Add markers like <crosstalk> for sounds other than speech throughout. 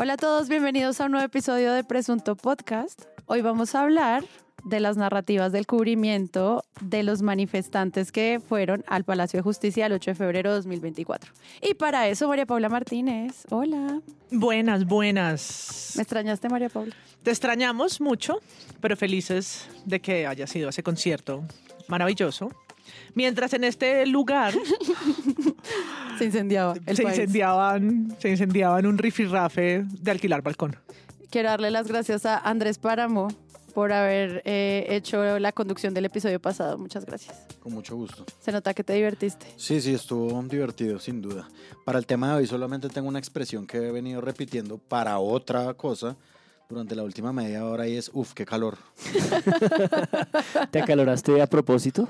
Hola a todos, bienvenidos a un nuevo episodio de Presunto Podcast. Hoy vamos a hablar de las narrativas del cubrimiento de los manifestantes que fueron al Palacio de Justicia el 8 de febrero de 2024. Y para eso, María Paula Martínez, hola. Buenas, buenas. ¿Me extrañaste, María Paula? Te extrañamos mucho, pero felices de que haya sido ese concierto maravilloso. Mientras en este lugar <laughs> se incendiaba el se país. incendiaban, se incendiaban un rifirrafe de alquilar balcón. Quiero darle las gracias a Andrés Páramo por haber eh, hecho la conducción del episodio pasado. Muchas gracias. Con mucho gusto. Se nota que te divertiste. Sí, sí, estuvo divertido, sin duda. Para el tema de hoy solamente tengo una expresión que he venido repitiendo para otra cosa durante la última media hora y es, uff, qué calor. <laughs> ¿Te acaloraste a propósito?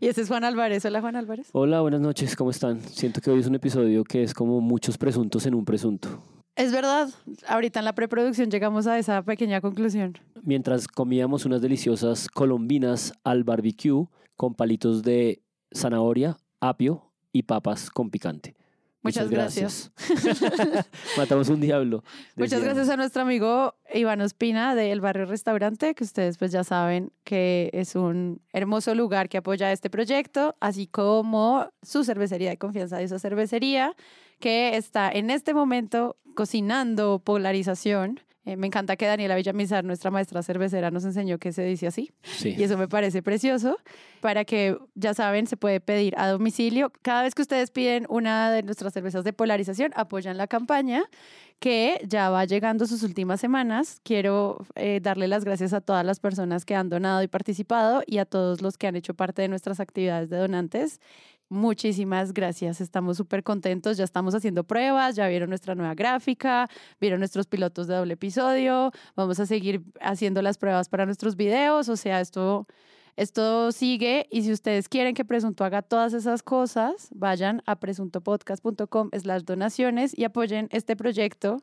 Y ese es Juan Álvarez. Hola, Juan Álvarez. Hola, buenas noches, ¿cómo están? Siento que hoy es un episodio que es como muchos presuntos en un presunto. Es verdad, ahorita en la preproducción llegamos a esa pequeña conclusión. Mientras comíamos unas deliciosas colombinas al barbecue con palitos de zanahoria, apio y papas con picante. Muchas gracias. <laughs> Matamos un diablo. <laughs> Muchas gracias a nuestro amigo Iván Ospina del Barrio Restaurante, que ustedes pues ya saben que es un hermoso lugar que apoya este proyecto, así como su cervecería de confianza de esa cervecería, que está en este momento cocinando polarización. Eh, me encanta que Daniela Villamizar, nuestra maestra cervecera, nos enseñó que se dice así. Sí. Y eso me parece precioso. Para que, ya saben, se puede pedir a domicilio. Cada vez que ustedes piden una de nuestras cervezas de polarización, apoyan la campaña que ya va llegando sus últimas semanas. Quiero eh, darle las gracias a todas las personas que han donado y participado y a todos los que han hecho parte de nuestras actividades de donantes. Muchísimas gracias, estamos súper contentos, ya estamos haciendo pruebas, ya vieron nuestra nueva gráfica, vieron nuestros pilotos de doble episodio, vamos a seguir haciendo las pruebas para nuestros videos, o sea, esto, esto sigue. Y si ustedes quieren que Presunto haga todas esas cosas, vayan a presuntopodcast.com slash donaciones y apoyen este proyecto,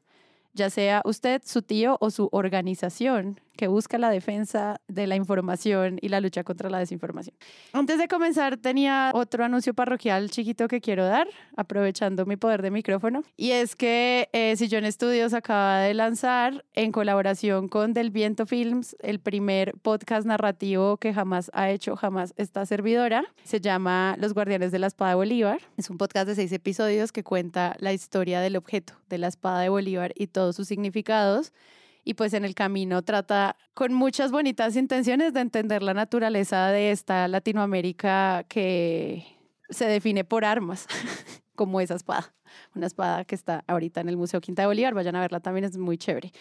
ya sea usted, su tío o su organización que busca la defensa de la información y la lucha contra la desinformación. Antes de comenzar, tenía otro anuncio parroquial chiquito que quiero dar, aprovechando mi poder de micrófono. Y es que eh, Sillón Estudios acaba de lanzar, en colaboración con Del Viento Films, el primer podcast narrativo que jamás ha hecho, jamás esta servidora. Se llama Los Guardianes de la Espada de Bolívar. Es un podcast de seis episodios que cuenta la historia del objeto de la espada de Bolívar y todos sus significados y pues en el camino trata con muchas bonitas intenciones de entender la naturaleza de esta Latinoamérica que se define por armas, <laughs> como esa espada, una espada que está ahorita en el Museo Quinta de Bolívar, vayan a verla también, es muy chévere.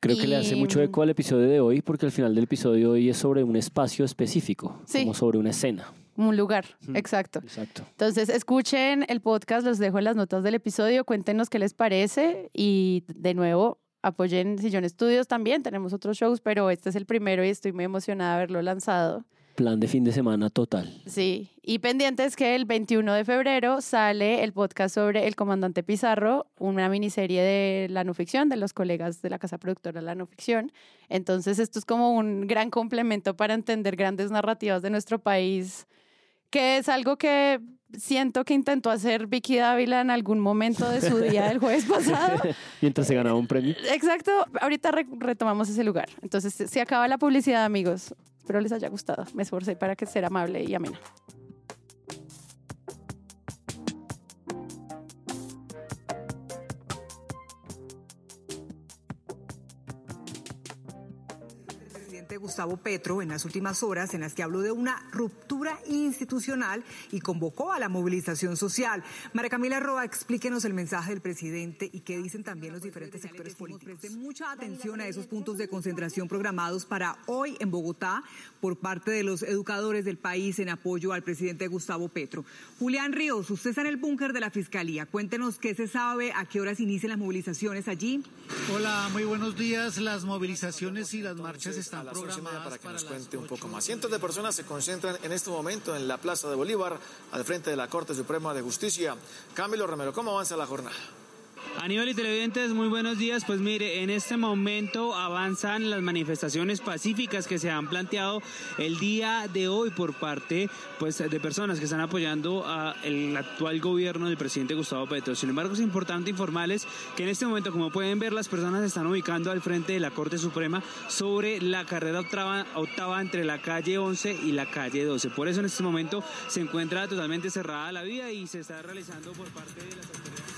Creo que le hace mucho eco al episodio de hoy porque al final del episodio de hoy es sobre un espacio específico, Sí. como sobre una escena. Un lugar, exacto. Exacto. Entonces, escuchen el podcast, los dejo en las notas del episodio, cuéntenos qué les parece y de nuevo apoyen Sillón Estudios también, tenemos otros shows, pero este es el primero y estoy muy emocionada de haberlo lanzado. Plan de fin de semana total. Sí, y pendientes que el 21 de febrero sale el podcast sobre El Comandante Pizarro, una miniserie de la no ficción, de los colegas de la casa productora La No Ficción. Entonces, esto es como un gran complemento para entender grandes narrativas de nuestro país, que es algo que siento que intentó hacer Vicky Dávila en algún momento de su día del jueves <laughs> pasado. Mientras se ganaba un premio. Exacto, ahorita re- retomamos ese lugar. Entonces, se se acaba la publicidad, amigos. Espero les haya gustado. Me esforcé para que sea amable y amena. Gustavo Petro en las últimas horas en las que habló de una ruptura institucional y convocó a la movilización social. María Camila Roa, explíquenos el mensaje del presidente y qué dicen también los diferentes sectores políticos. Presten mucha atención a esos puntos de concentración programados para hoy en Bogotá por parte de los educadores del país en apoyo al presidente Gustavo Petro. Julián Ríos, usted está en el búnker de la Fiscalía. Cuéntenos qué se sabe, a qué horas inician las movilizaciones allí. Hola, muy buenos días. Las movilizaciones y las marchas están a las ocho y media programadas para que nos cuente un poco más. Cientos de personas se concentran en este momento en la Plaza de Bolívar, al frente de la Corte Suprema de Justicia. Camilo Romero, ¿cómo avanza la jornada? Aníbal y televidentes, muy buenos días. Pues mire, en este momento avanzan las manifestaciones pacíficas que se han planteado el día de hoy por parte pues, de personas que están apoyando al actual gobierno del presidente Gustavo Petro. Sin embargo, es importante informarles que en este momento, como pueden ver, las personas se están ubicando al frente de la Corte Suprema sobre la carrera octava, octava entre la calle 11 y la calle 12. Por eso en este momento se encuentra totalmente cerrada la vía y se está realizando por parte de las autoridades.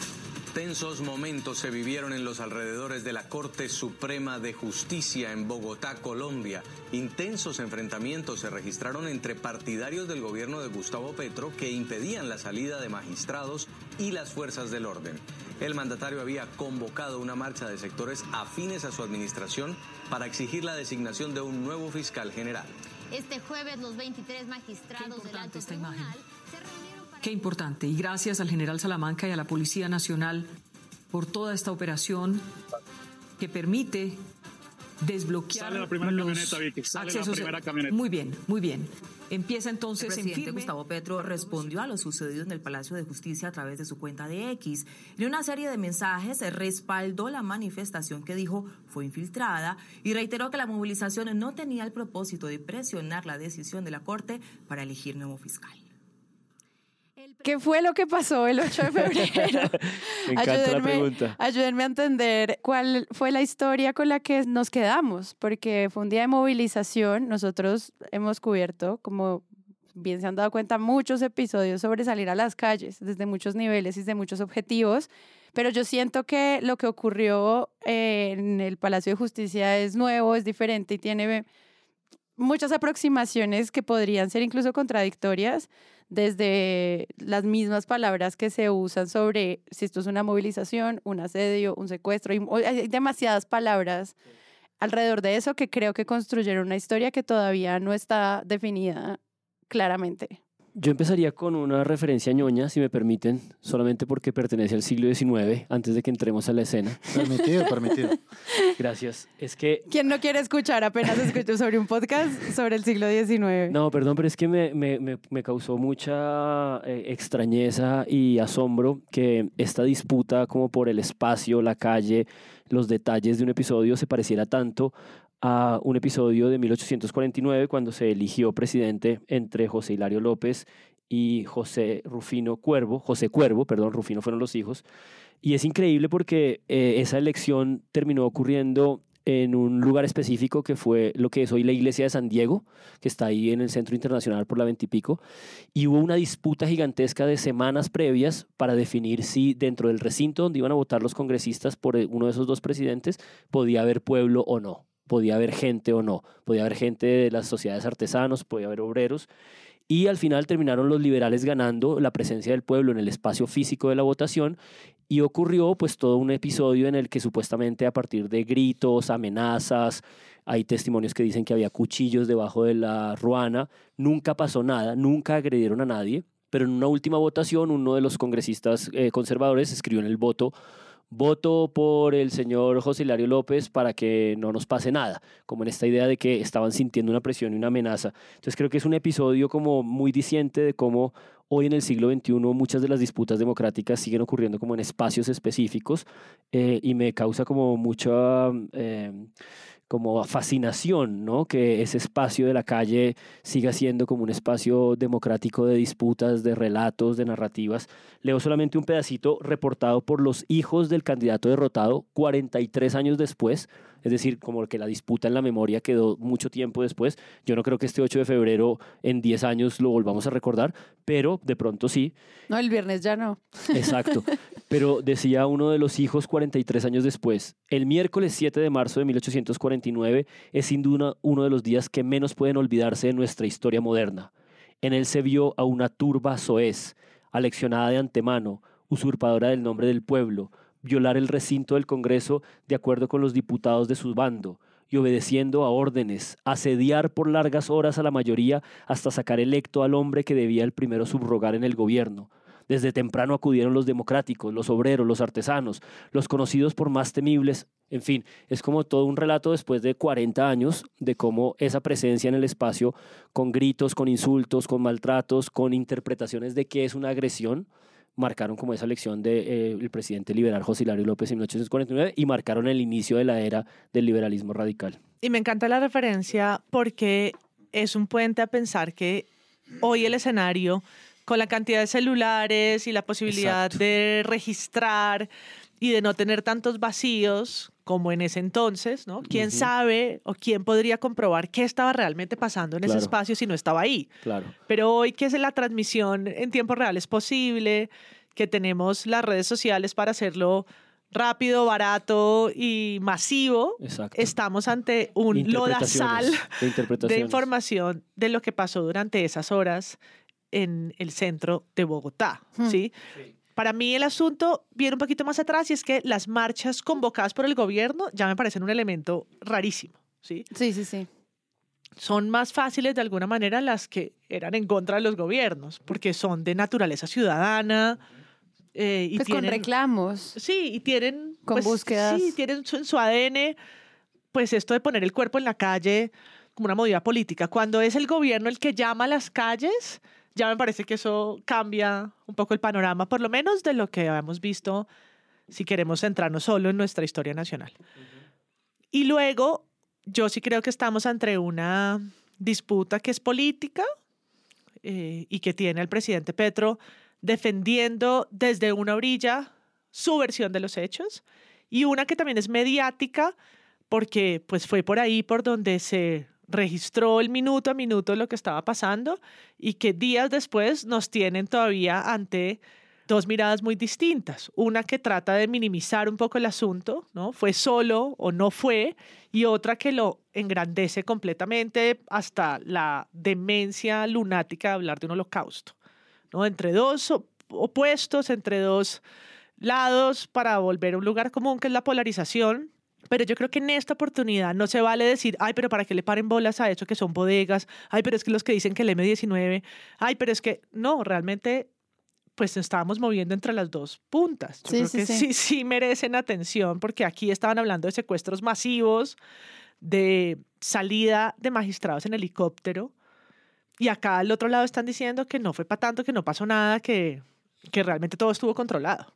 Tensos momentos se vivieron en los alrededores de la Corte Suprema de Justicia en Bogotá, Colombia. Intensos enfrentamientos se registraron entre partidarios del gobierno de Gustavo Petro que impedían la salida de magistrados y las fuerzas del orden. El mandatario había convocado una marcha de sectores afines a su administración para exigir la designación de un nuevo fiscal general. Este jueves los 23 magistrados del alto tribunal Qué importante. Y gracias al general Salamanca y a la Policía Nacional por toda esta operación que permite desbloquear Sale la primera los camioneta, Vicky. Sale la accesos- primera camioneta. Muy bien, muy bien. Empieza entonces El en firme. Gustavo Petro respondió a lo sucedido en el Palacio de Justicia a través de su cuenta de X. En una serie de mensajes respaldó la manifestación que dijo fue infiltrada y reiteró que la movilización no tenía el propósito de presionar la decisión de la Corte para elegir nuevo fiscal. ¿Qué fue lo que pasó el 8 de febrero? <laughs> Me encanta la pregunta. ayúdenme a entender cuál fue la historia con la que nos quedamos, porque fue un día de movilización. Nosotros hemos cubierto, como bien se han dado cuenta, muchos episodios sobre salir a las calles desde muchos niveles y de muchos objetivos. Pero yo siento que lo que ocurrió eh, en el Palacio de Justicia es nuevo, es diferente y tiene muchas aproximaciones que podrían ser incluso contradictorias desde las mismas palabras que se usan sobre si esto es una movilización, un asedio, un secuestro. y- Hay demasiadas palabras alrededor de eso que creo que construyeron una historia que todavía no está definida claramente. Yo empezaría con una referencia ñoña, si me permiten, solamente porque pertenece al siglo XIX, antes de que entremos a la escena. Permitido, <laughs> permitido. Gracias. Es que ¿Quién no quiere escuchar apenas escucho sobre un podcast sobre el siglo XIX? No, perdón, pero es que me, me- me- me causó mucha eh, extrañeza y asombro que esta disputa como por el espacio, la calle, los detalles de un episodio se pareciera tanto a un episodio de 1849 cuando se eligió presidente entre José Hilario López y José Rufino Cuervo, José Cuervo, perdón, Rufino fueron los hijos. Y es increíble porque eh, esa elección terminó ocurriendo en un lugar específico que fue lo que es hoy la iglesia de San Diego, que está ahí en el Centro Internacional por la Veintipico, y hubo una disputa gigantesca de semanas previas para definir si dentro del recinto donde iban a votar los congresistas por eh, uno de esos dos presidentes podía haber pueblo o no, podía haber gente o no, podía haber gente de las sociedades artesanos, podía haber obreros, y al final terminaron los liberales ganando la presencia del pueblo en el espacio físico de la votación. Y ocurrió pues todo un episodio en el que supuestamente a partir de gritos, amenazas, hay testimonios que dicen que había cuchillos debajo de la ruana, nunca pasó nada, nunca agredieron a nadie, pero en una última votación uno de los congresistas eh, conservadores escribió en el voto voto por el señor José Hilario López para que no nos pase nada, como en esta idea de que estaban sintiendo una presión y una amenaza. Entonces creo que es un episodio como muy diciente de cómo hoy en el siglo XXI muchas de las disputas democráticas siguen ocurriendo como en espacios específicos eh, y me causa como mucha... eh, como fascinación, ¿no? Que ese espacio de la calle siga siendo como un espacio democrático de disputas, de relatos, de narrativas. Leo solamente un pedacito reportado por los hijos del candidato derrotado 43 años después, es decir, como que la disputa en la memoria quedó mucho tiempo después. Yo no creo que este 8 de febrero en 10 años lo volvamos a recordar, pero de pronto sí. No, el viernes ya no. <laughs> Exacto. Pero decía uno de los hijos 43 años después, el miércoles 7 de marzo de 1849 es sin duda uno de los días que menos pueden olvidarse de nuestra historia moderna. En él se vio a una turba soez, aleccionada de antemano, usurpadora del nombre del pueblo, violar el recinto del Congreso de acuerdo con los diputados de su bando, y obedeciendo a órdenes, asediar por largas horas a la mayoría hasta sacar electo al hombre que debía el primero subrogar en el gobierno. Desde temprano acudieron los democráticos, los obreros, los artesanos, los conocidos por más temibles. En fin, es como todo un relato después de 40 años de cómo esa presencia en el espacio, con gritos, con insultos, con maltratos, con interpretaciones de qué es una agresión, marcaron como esa elección del el presidente liberal José Hilario López en 1849 y marcaron el inicio de la era del liberalismo radical. Y me encanta la referencia porque es un puente a pensar que hoy el escenario, con la cantidad de celulares y la posibilidad de registrar y de no tener tantos vacíos como en ese entonces, ¿no? ¿Quién sabe o quién podría comprobar qué estaba realmente pasando en ese espacio si no estaba ahí? Claro. Pero hoy que es la transmisión en tiempo real es posible, que tenemos las redes sociales para hacerlo rápido, barato y masivo, estamos ante un lodazal de, de, información de lo que pasó durante esas horas en el centro de Bogotá, ¿sí? Para mí el asunto viene un poquito más atrás y es que las marchas convocadas por el gobierno ya me parecen un elemento rarísimo, ¿sí? Sí, sí, sí. Son más fáciles de alguna manera las que eran en contra de los gobiernos, porque son de naturaleza ciudadana, eh, y pues tienen, con reclamos. Sí, y tienen... Con pues, búsquedas. Sí, tienen en su ADN, pues esto de poner el cuerpo en la calle como una movida política. Cuando es el gobierno el que llama a las calles, ya me parece que eso cambia un poco el panorama, por lo menos de lo que hemos visto, si queremos centrarnos solo en nuestra historia nacional. Y luego, yo sí creo que estamos ante una disputa que es política eh, y que tiene el presidente Petro defendiendo desde una orilla su versión de los hechos y una que también es mediática porque pues fue por ahí por donde se registró el minuto a minuto lo que estaba pasando y que días después nos tienen todavía ante dos miradas muy distintas. Una que trata de minimizar un poco el asunto, ¿no? Fue solo o no fue, y otra que lo engrandece completamente hasta la demencia lunática de hablar de un holocausto. ¿no? Entre dos opuestos, entre dos lados para volver a un lugar común que es la polarización. Pero yo creo que en esta oportunidad no se vale decir, ay, pero para que le paren bolas a eso que son bodegas, ay, pero es que los que dicen que el M19, ay, pero es que no, realmente pues nos estábamos moviendo entre las dos puntas. Yo creo que sí, sí merecen atención porque aquí estaban hablando de secuestros masivos, de salida de magistrados en helicóptero, y acá al otro lado están diciendo que no fue para tanto, que no pasó nada, que, que realmente todo estuvo controlado.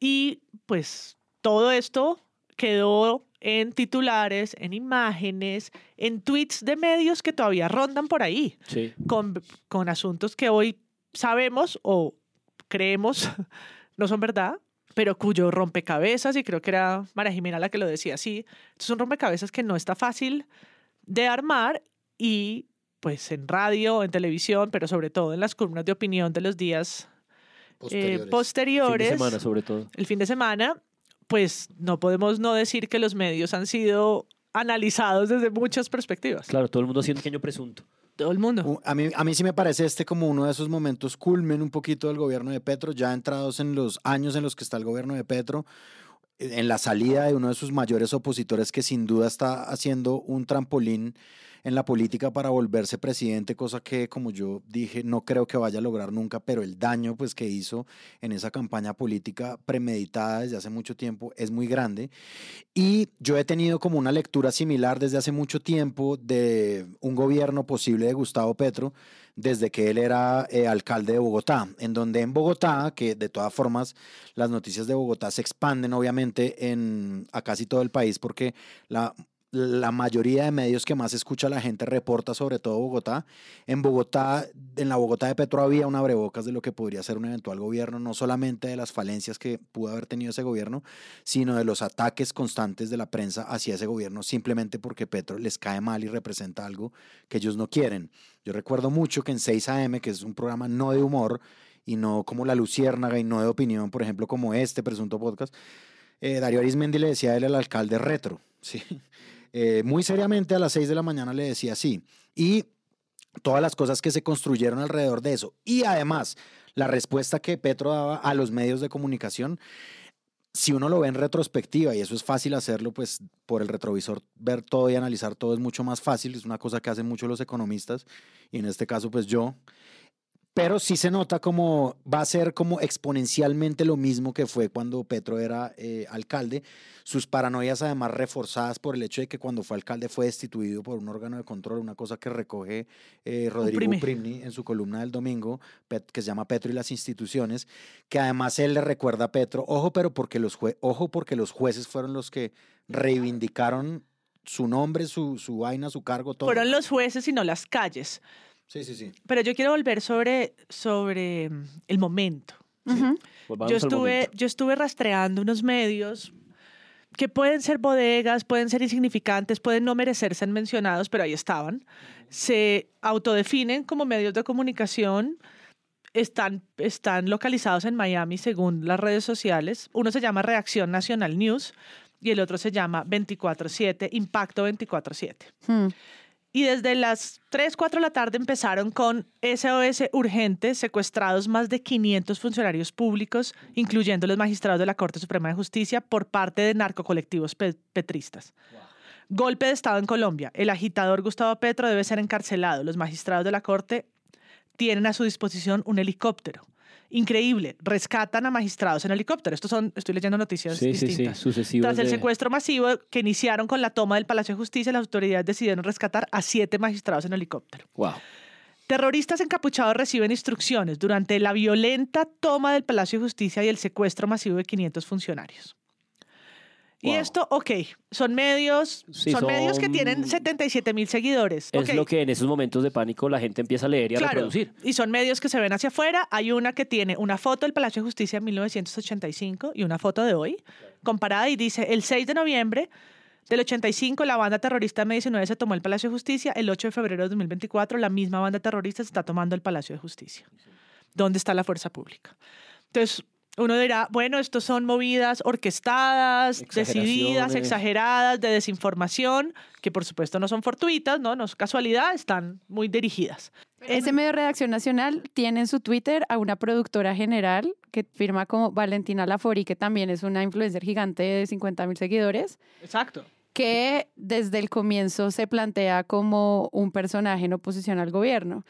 Y pues todo esto quedó en titulares, en imágenes, en tweets de medios que todavía rondan por ahí, con, con asuntos que hoy sabemos o creemos <laughs> no son verdad, pero cuyo rompecabezas, y creo que era María Jimena la que lo decía así, son rompecabezas que no está fácil de armar y pues en radio, en televisión, pero sobre todo en las columnas de opinión de los días eh, posteriores. fin de semana, sobre todo. El fin de semana, pues no podemos no decir que los medios han sido analizados desde muchas perspectivas. Claro, todo el mundo haciendo pequeño presunto. Todo el mundo. A mí, a mí sí me parece este como uno de esos momentos culmen un poquito del gobierno de Petro, ya entrados en los años en los que está el gobierno de Petro, en la salida de uno de sus mayores opositores que sin duda está haciendo un trampolín en la política para volverse presidente, cosa que, como yo dije, no creo que vaya a lograr nunca, pero el daño pues, que hizo en esa campaña política premeditada desde hace mucho tiempo es muy grande. Y yo he tenido como una lectura similar desde hace mucho tiempo de un gobierno posible de Gustavo Petro, desde que él era eh, alcalde de Bogotá, en donde en Bogotá, que de todas formas las noticias de Bogotá se expanden obviamente en, a casi todo el país porque la la mayoría de medios que más escucha la gente reporta sobre todo Bogotá. En Bogotá, en la Bogotá de Petro había un abrebocas de lo que podría ser un eventual gobierno, no solamente de las falencias que pudo haber tenido ese gobierno, sino de los ataques constantes de la prensa hacia ese gobierno, simplemente porque Petro les cae mal y representa algo que ellos no quieren. Yo recuerdo mucho que en 6 AM, que es un programa no de humor y no como La Luciérnaga y no de opinión, por ejemplo, como este presunto podcast, eh, Darío Arismendi le decía a él al alcalde retro, <laughs> ¿sí? Eh, muy seriamente a las 6 de la mañana le decía sí. Y todas las cosas que se construyeron alrededor de eso. Y además, la respuesta que Petro daba a los medios de comunicación, si uno lo ve en retrospectiva, y eso es fácil hacerlo, pues por el retrovisor ver todo y analizar todo es mucho más fácil, es una cosa que hacen mucho los economistas, y en este caso, pues yo, Pero sí se nota como va a ser como exponencialmente lo mismo que fue cuando Petro era eh, alcalde. Sus paranoias además reforzadas por el hecho de que cuando fue alcalde fue destituido por un órgano de control, una cosa que recoge eh, Rodrigo. Uprimni en su columna del domingo, que se llama Petro y las instituciones, que además él le recuerda a Petro, ojo, pero porque los, jue- ojo porque los jueces fueron los que reivindicaron su nombre, su, su vaina, su cargo, todo. Fueron los jueces y no las calles. Sí, sí, sí. Pero yo quiero volver sobre, sobre mm, el momento. Ujú. Volvamos Yo al estuve, momento. yo estuve rastreando unos medios que pueden ser bodegas, pueden ser insignificantes, pueden no merecer ser mencionados, pero ahí estaban. Se autodefinen como medios de comunicación, están, están localizados en Miami según las redes sociales. Uno se llama Reacción Nacional News y el otro se llama 24-7, Impacto 24-7. Hmm. Y desde las 3, 4 de la tarde empezaron con SOS urgente, secuestrados más de 500 funcionarios públicos, incluyendo los magistrados de la Corte Suprema de Justicia, por parte de narcocolectivos pe- petristas. Golpe de Estado en Colombia. El agitador Gustavo Petro debe ser encarcelado. Los magistrados de la Corte tienen a su disposición un helicóptero. Increíble. Rescatan a magistrados en helicóptero. Estos son, estoy leyendo noticias Sí, sí, sí, distintas. sucesivos Tras el secuestro masivo que iniciaron con la toma del Palacio de Justicia, las autoridades decidieron rescatar a siete magistrados en helicóptero. Wow. Terroristas encapuchados reciben instrucciones durante la violenta toma del Palacio de Justicia y el secuestro masivo de 500 funcionarios. Y esto, ok, son medios, Sí, son, medios que tienen 77 mil seguidores. Es lo que en esos momentos de pánico la gente empieza a leer y a Claro, reproducir. y son medios que se ven hacia afuera. Hay una que tiene una foto del Palacio de Justicia en 1985 y una foto de hoy, comparada, y dice, el 6 de noviembre del 85, la banda terrorista M19 se tomó el Palacio de Justicia. El 8 de febrero de 2024, la misma banda terrorista se está tomando el Palacio de Justicia. ¿Dónde está la fuerza pública? Entonces, uno dirá, bueno, estos son movidas orquestadas, decididas, exageradas, de desinformación, que por supuesto no son fortuitas, no, no es casualidad, están muy dirigidas. Ese medio de redacción nacional tiene en su Twitter a una productora general que firma como Valentina Lafori, que también es una influencer gigante de 50 mil seguidores, Exacto. que desde el comienzo se plantea como un personaje en oposición al gobierno.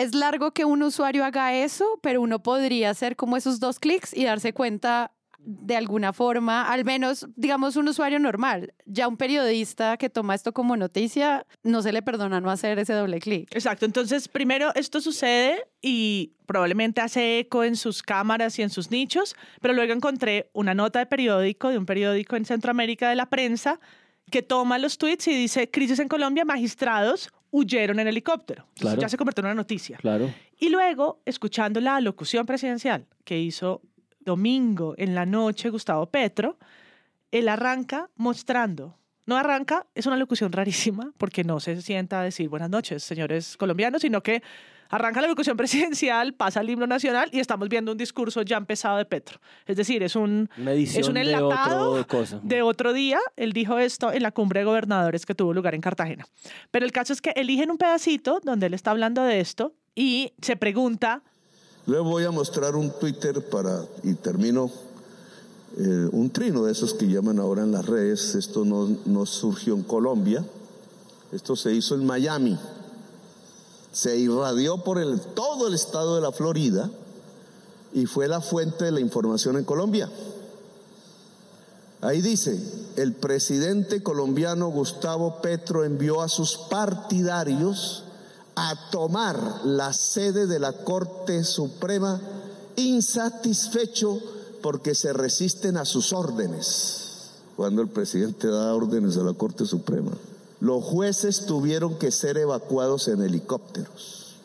Es largo que un usuario haga eso, pero uno podría hacer como esos dos clics y darse cuenta de alguna forma, al menos, digamos, un usuario normal. Ya un periodista que toma esto como noticia, no se le perdona no hacer ese doble clic. Exacto, entonces primero esto sucede y probablemente hace eco en sus cámaras y en sus nichos, pero luego encontré una nota de periódico, de un periódico en Centroamérica de la prensa, que toma los tweets y dice, crisis en Colombia, magistrados huyeron en helicóptero. Ya se convirtió en una noticia. Claro. Y luego, escuchando la alocución presidencial que hizo domingo en la noche Gustavo Petro, él arranca mostrando. No arranca, es una locución rarísima, porque no se sienta a decir buenas noches, señores colombianos, sino que arranca la locución <laughs> presidencial, pasa el himno nacional y estamos viendo un discurso ya empezado de Petro. Es decir, es un, es un de enlatado otro de otro día. Él dijo esto en la cumbre de gobernadores que tuvo lugar en Cartagena. Pero el caso es que eligen un pedacito donde él está hablando de esto y se pregunta, Les voy a mostrar un Twitter para, y termino, eh, un trino de esos que llaman ahora en las redes. Esto no, no surgió en Colombia, esto se hizo en Miami. Se irradió por todo el estado de la Florida y fue la fuente de la información en Colombia. Ahí dice, el presidente colombiano Gustavo Petro envió a sus partidarios a tomar la sede de la Corte Suprema insatisfecho porque se resisten a sus órdenes. Cuando el presidente da órdenes a la Corte Suprema, los jueces tuvieron que ser evacuados en helicópteros.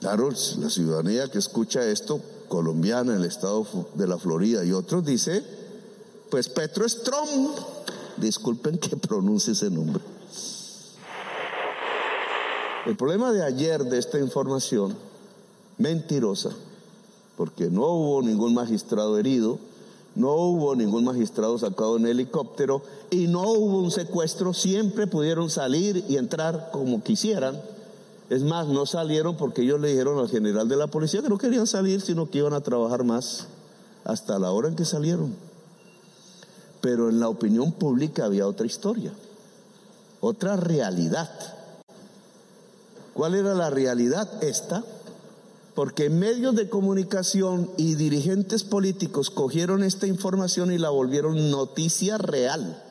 Claro, la ciudadanía que escucha esto, colombiana, el estado de la Florida y otros, dice, pues Petro es Trump. Disculpen que pronuncie ese nombre. El problema de ayer de esta información, mentirosa, porque no hubo ningún magistrado herido, no hubo ningún magistrado sacado en helicóptero y no hubo un secuestro, siempre pudieron salir y entrar como quisieran. Es más, no salieron porque ellos le dijeron al general de la policía que no querían salir, sino que iban a trabajar más hasta la hora en que salieron. Pero en la opinión pública había otra historia, otra realidad. ¿Cuál era la realidad? Esta. Porque medios de comunicación y dirigentes políticos cogieron esta información y la volvieron noticia real.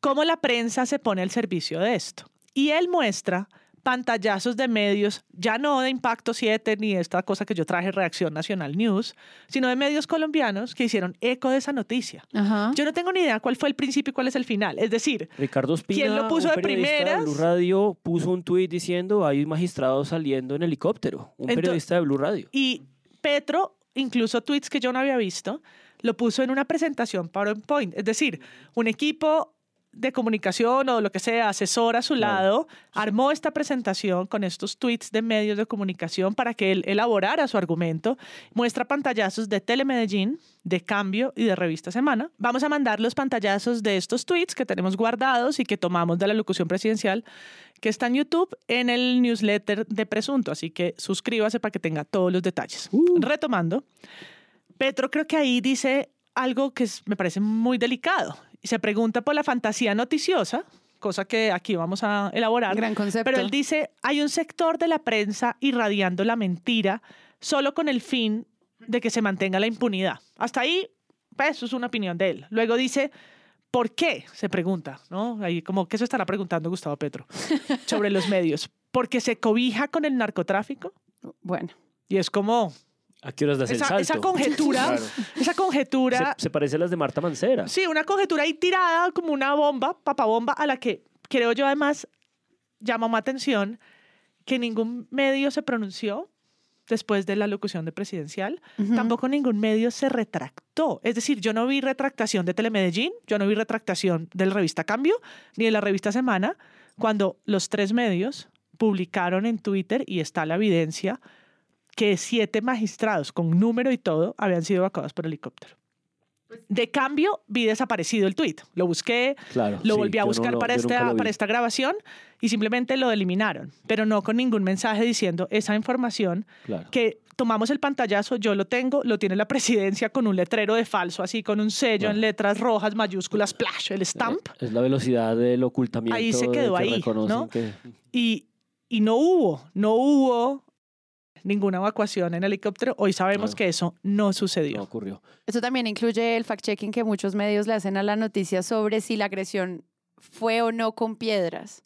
¿Cómo la prensa se pone al servicio de esto? Y él muestra pantallazos de medios, ya no de Impacto 7 ni esta cosa que yo traje, Reacción Nacional News, sino de medios colombianos que hicieron eco de esa noticia. Yo no tengo ni idea cuál fue el principio y cuál es el final. Es decir, Ricardo Espina, ¿quién lo puso un de periodista primeras? Blue Radio puso un tuit diciendo hay magistrados saliendo en helicóptero. Un periodista de Blue Radio. Y Petro, incluso tweets que yo no había visto, lo puso en una presentación PowerPoint. Es decir, un equipo de comunicación o lo que sea, asesor a su lado, armó esta presentación con estos tweets de medios de comunicación para que él elaborara su argumento. Muestra pantallazos de Telemedellín, de Cambio y de Revista Semana. Vamos a mandar los pantallazos de estos tweets que tenemos guardados y que tomamos de la locución presidencial que está en YouTube en el newsletter de Presunto. Así que suscríbase para que tenga todos los detalles. Retomando, Petro creo que ahí dice algo que me parece muy delicado. Y se pregunta por la fantasía noticiosa, cosa que aquí vamos a elaborar. Gran concepto. Pero él dice, hay un sector de la prensa irradiando la mentira solo con el fin de que se mantenga la impunidad. Hasta ahí, pues, eso es una opinión de él. Luego dice, ¿por qué? Se pregunta, ¿no? Ahí como que eso estará preguntando Gustavo Petro sobre los medios. ¿Porque se cobija con el narcotráfico? Bueno. Y es como, ¿A qué horas das el esa, salto? esa conjetura, Claro. esa conjetura, Se, se parece a las de Marta Mancera. sí, una conjetura ahí tirada como una bomba, papabomba, a la que creo yo además llama más atención que ningún medio se pronunció después de la locución de presidencial, tampoco ningún medio se retractó. Es decir, yo no vi retractación de Telemedellín, yo no vi retractación de la revista Cambio, ni de la revista Semana, cuando los tres medios publicaron en Twitter, y está la evidencia, que siete magistrados con número y todo habían sido evacuados por helicóptero. De cambio, vi desaparecido el tweet. Lo busqué, Claro, lo sí, volví a no buscar para, esta, para esta grabación y simplemente lo eliminaron, pero no con ningún mensaje diciendo esa información Claro. que tomamos el pantallazo, yo lo tengo, lo tiene la presidencia con un letrero de falso, así con un sello en letras rojas, mayúsculas, splash, el stamp. Es la velocidad del ocultamiento. Ahí se quedó que ahí, ¿no? que- Y, y no hubo, no hubo ninguna evacuación en helicóptero. Hoy sabemos Claro. que eso no sucedió. no ocurrió. Eso también incluye el fact-checking que muchos medios le hacen a la noticia sobre si la agresión fue o no con piedras.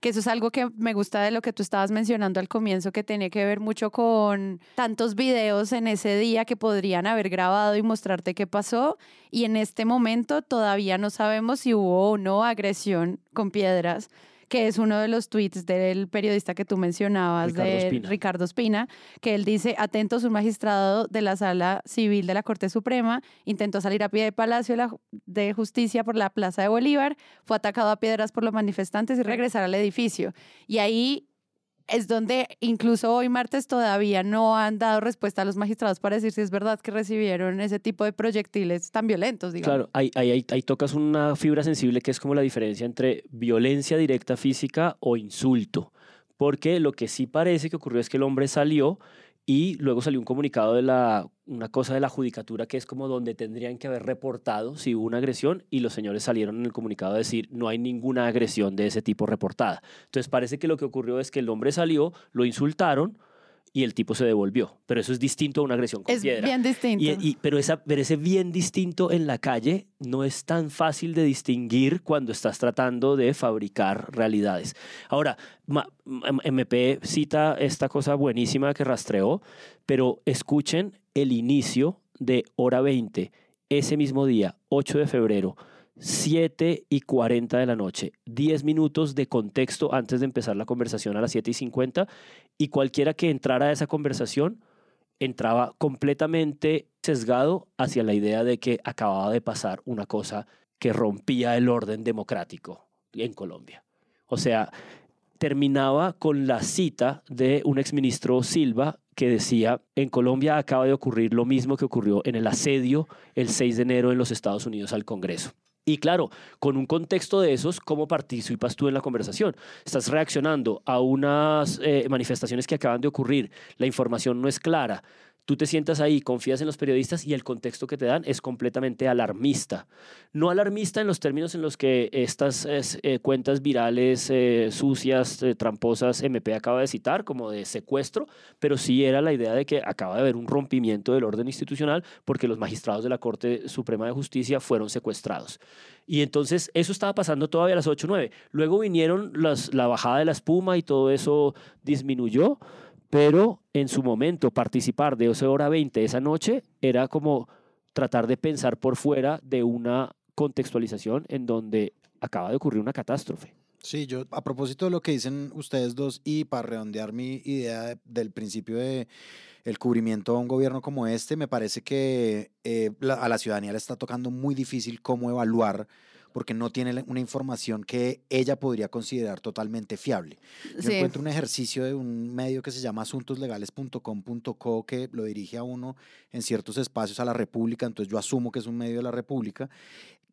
Que eso es algo que me gusta de lo que tú estabas mencionando al comienzo, que tiene que ver mucho con tantos videos en ese día que podrían haber grabado y mostrarte qué pasó. Y en este momento todavía no sabemos si hubo o no agresión con piedras que es uno de los tweets del periodista que tú mencionabas, Ricardo de Espina. Ricardo Espina, que él dice, atentos, un magistrado de la Sala Civil de la Corte Suprema intentó salir a pie de Palacio de Justicia por la Plaza de Bolívar, fue atacado a piedras por los manifestantes y regresar al edificio. Y ahí es donde incluso hoy martes todavía no han dado respuesta a los magistrados para decir si es verdad que recibieron ese tipo de proyectiles tan violentos. Claro, ahí, ahí- ahí tocas una fibra sensible que es como la diferencia entre violencia directa física o insulto. Porque lo que sí parece que ocurrió es que el hombre salió y luego salió un comunicado de la, una cosa de la judicatura que es como donde tendrían que haber reportado si hubo una agresión y los señores salieron en el comunicado a decir no hay ninguna agresión de ese tipo reportada. Entonces parece que lo que ocurrió es que el hombre salió, lo insultaron y el tipo se devolvió. Pero eso es distinto a una agresión con Es piedra. bien distinto. Y, y- pero, esa, pero ese bien distinto en la calle no es tan fácil de distinguir cuando estás tratando de fabricar realidades. Ahora, MP cita esta cosa buenísima que rastreó, pero escuchen el inicio de hora 20, ese mismo día, 8 de febrero. 7 y 40 de la noche, 10 minutos de contexto antes de empezar la conversación a las 7 y 50 y cualquiera que entrara a esa conversación entraba completamente sesgado hacia la idea de que acababa de pasar una cosa que rompía el orden democrático en Colombia. O sea, terminaba con la cita de un exministro Silva que decía, en Colombia acaba de ocurrir lo mismo que ocurrió en el asedio el 6 de enero en los Estados Unidos al Congreso. Y claro, con un contexto de esos, ¿cómo participas tú en la conversación? Estás reaccionando a unas eh, manifestaciones que acaban de ocurrir, la información no es clara, Tú te sientas ahí, confías en los periodistas y el contexto que te dan es completamente alarmista. No alarmista en los términos en los que estas eh, cuentas virales eh, sucias, eh, tramposas, MP acaba de citar, como de secuestro, pero sí era la idea de que acaba de haber un rompimiento del orden institucional porque los magistrados de la Corte Suprema de Justicia fueron secuestrados. Y entonces eso estaba pasando todavía a las 8 o 9. Luego vinieron las, la bajada de la espuma y todo eso disminuyó pero en su momento participar de 12 hora 20 esa noche era como tratar de pensar por fuera de una contextualización en donde acaba de ocurrir una catástrofe. Sí, yo a propósito de lo que dicen ustedes dos y para redondear mi idea del principio de el cubrimiento a un gobierno como este, me parece que eh, a la ciudadanía le está tocando muy difícil cómo evaluar porque no tiene una información que ella podría considerar totalmente fiable. Yo encuentro un ejercicio de un medio que se llama asuntoslegales.com.co que lo dirige a uno en ciertos espacios a la República, entonces yo asumo que es un medio de la República,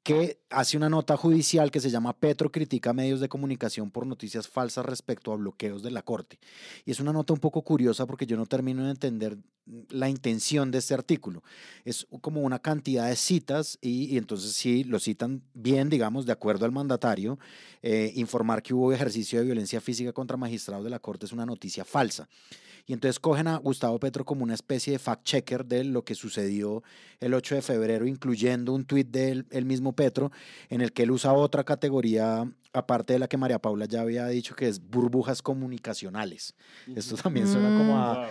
que hace una nota judicial que se llama Petro critica medios de comunicación por noticias falsas respecto a bloqueos de la Corte. Y es una nota un poco curiosa porque yo no termino de entender la intención de este artículo. Es como una cantidad de citas y, entonces sí, lo citan bien, digamos, de acuerdo al mandatario. Eh, informar que hubo ejercicio de violencia física contra magistrados de la Corte es una noticia falsa. Y entonces cogen a Gustavo Petro como una especie de fact-checker de lo que sucedió el 8 de febrero, incluyendo un tuit del el mismo Petro, en el que él usa otra categoría aparte de la que María Paula ya había dicho, que es burbujas comunicacionales. Esto también suena como a...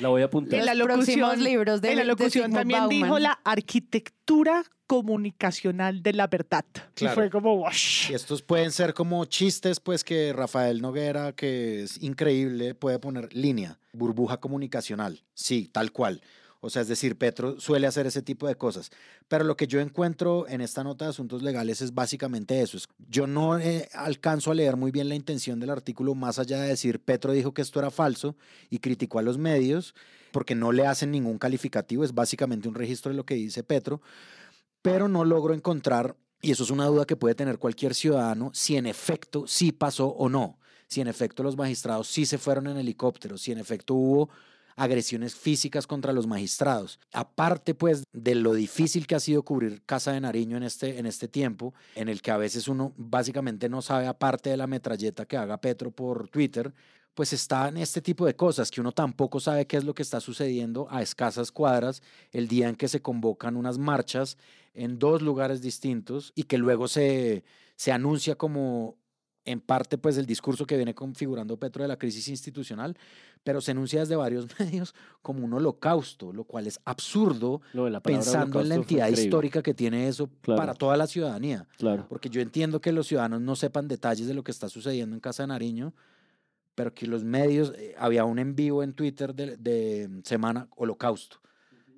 la, voy a apuntar, En la locución, libros de, en la locución también dijo la arquitectura comunicacional de la verdad. Y fue como, wash. Y estos pueden ser como chistes, pues que Rafael Noguera, que es increíble, puede poner línea, burbuja comunicacional. Sí, tal cual. O sea, es decir, Petro suele hacer ese tipo de cosas. Pero lo que yo encuentro en esta nota de asuntos legales es básicamente eso. Yo no eh, alcanzo a leer muy bien la intención del artículo, más allá de decir, Petro dijo que esto era falso y criticó a los medios, porque no le hacen ningún calificativo, es básicamente un registro de lo que dice Petro, pero no logro encontrar, y eso es una duda que puede tener cualquier ciudadano, si en efecto sí pasó o no, si en efecto los magistrados sí se fueron en helicóptero, si en efecto hubo agresiones físicas contra los magistrados. Aparte, pues, de lo difícil que ha sido cubrir Casa de Nariño en este, en este tiempo, en el que a veces uno básicamente no sabe, aparte de la metralleta que haga Petro por Twitter, pues está en este tipo de cosas que uno tampoco sabe qué es lo que está sucediendo a escasas cuadras el día en que se convocan unas marchas en dos lugares distintos y que luego se, se anuncia como en parte pues el discurso que viene configurando Petro de la crisis institucional, pero se enuncia desde varios <laughs> medios como un holocausto, lo cual es absurdo pensando en la entidad histórica que tiene eso para toda la ciudadanía. Claro. Porque yo entiendo que los ciudadanos no sepan detalles de lo que está sucediendo en Casa de Nariño, pero que los medios, eh, había un en vivo en Twitter de, de semana holocausto.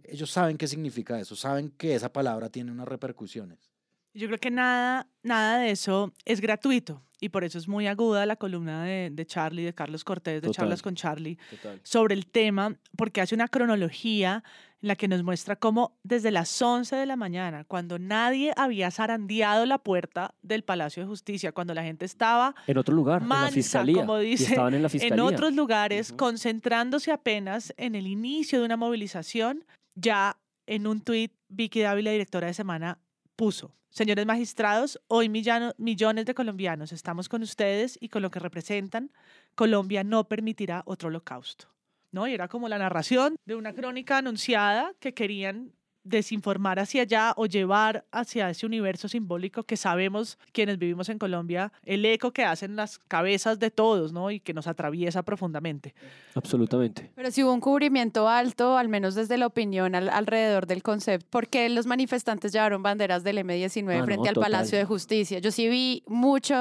Ellos saben qué significa eso, saben que esa palabra tiene unas repercusiones. Yo creo que nada, nada de eso es gratuito y por eso es muy aguda la columna de, de Charlie, de Carlos Cortés, de Charlas con Charlie, sobre el tema, porque hace una cronología en la que nos muestra cómo desde las 11 de la mañana, cuando nadie había zarandeado la puerta del Palacio de Justicia, cuando la gente estaba en otro lugar, en la fiscalía, como dice, estaban en, la fiscalía. en otros lugares, concentrándose apenas en el inicio de una movilización, ya en un tuit, Vicky Dávila, directora de Semana, puso, señores magistrados, hoy millones de colombianos estamos con ustedes y con lo que representan, Colombia no permitirá otro holocausto. ¿No? Y era como la narración de una crónica anunciada que querían desinformar hacia allá o llevar hacia ese universo simbólico que sabemos quienes vivimos en Colombia, el eco que hacen las cabezas de todos, ¿no? Y que nos atraviesa profundamente. Absolutamente. Pero si hubo un cubrimiento alto, al menos desde la opinión alrededor del concepto, porque los manifestantes llevaron banderas del M19 ah, frente al Palacio de Justicia. Yo sí vi mucho,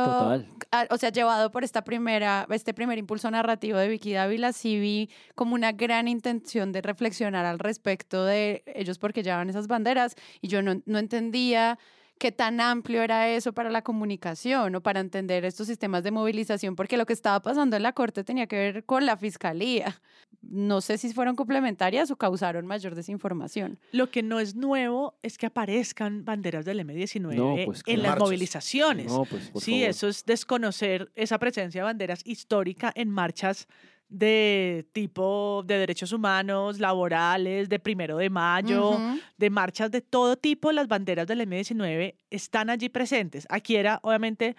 o sea, llevado por esta primera, este primer impulso narrativo de Vicky Dávila, sí vi como una gran intención de reflexionar al respecto de ellos porque ya esas banderas y yo no, no entendía qué tan amplio era eso para la comunicación o para entender estos sistemas de movilización, porque lo que estaba pasando en la Corte tenía que ver con la Fiscalía. No sé si fueron complementarias o causaron mayor desinformación. Lo que no es nuevo es que aparezcan banderas del M19 pues, en las movilizaciones. Pues, sí, eso es desconocer esa presencia de banderas histórica en marchas de tipo de derechos humanos, laborales, de primero de mayo, de marchas de todo tipo, las banderas del M19 están allí presentes. Aquí era, obviamente,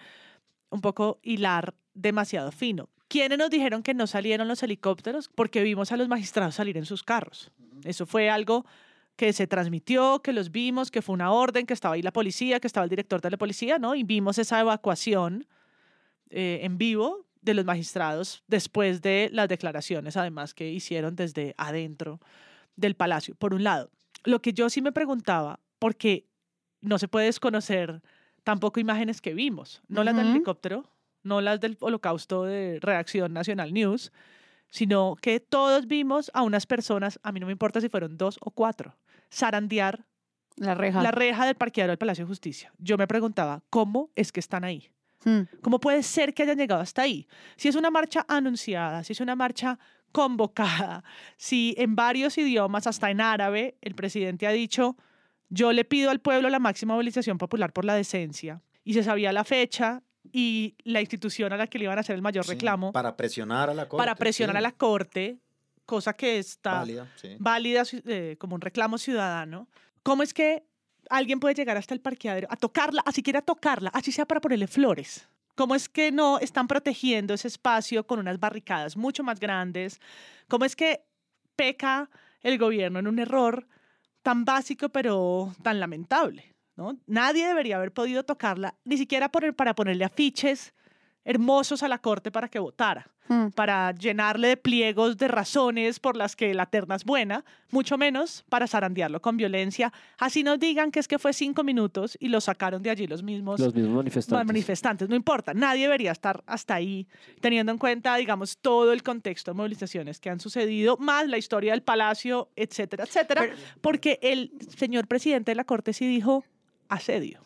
un poco hilar demasiado fino. ¿Quiénes nos dijeron que no salieron los helicópteros? Porque vimos a los magistrados salir en sus carros. Eso fue algo que se transmitió, que los vimos, que fue una orden, que estaba ahí la policía, que estaba el director de la policía, ¿no? Y vimos esa evacuación eh, en vivo de los magistrados después de las declaraciones, además, que hicieron desde adentro del palacio, por un lado. Lo que yo sí me preguntaba, porque no se puede desconocer tampoco imágenes que vimos, no las del helicóptero, no las del holocausto de Reacción Nacional News, sino que todos vimos a unas personas, a mí no me importa si fueron dos o cuatro, zarandear La reja. la reja del parqueadero del Palacio de Justicia. Yo me preguntaba, ¿cómo es que están ahí? Hmm. ¿Cómo puede ser que hayan llegado hasta ahí? Si es una marcha anunciada, si es una marcha convocada, <laughs> si en varios idiomas, hasta en árabe, el presidente ha dicho, yo le pido al pueblo la máxima movilización popular por la decencia, y se sabía la fecha y la institución a la que le iban a hacer el mayor Sí, reclamo Para presionar a la corte. para presionar sí. a la corte, cosa que está Válida, sí. válida eh, como un reclamo ciudadano. ¿Cómo es que alguien puede llegar hasta el parqueadero a tocarla, a siquiera tocarla, así sea para ponerle flores? ¿Cómo es que no están protegiendo ese espacio con unas barricadas mucho más grandes? ¿Cómo es que peca el gobierno en un error tan básico pero tan lamentable? ¿no? Nadie debería haber podido tocarla, ni siquiera poner, para ponerle afiches hermosos a la corte para que votara Hmm. para llenarle de pliegos de razones por las que la terna es buena, mucho menos para zarandearlo con violencia. Así nos digan que es que fue cinco minutos y lo sacaron de allí los mismos Los mismos manifestantes. manifestantes. No importa, nadie debería estar hasta ahí, teniendo en cuenta, digamos, todo el contexto de movilizaciones que han sucedido, más la historia del palacio, etcétera, etcétera, porque el señor presidente de la Corte sí dijo asedio.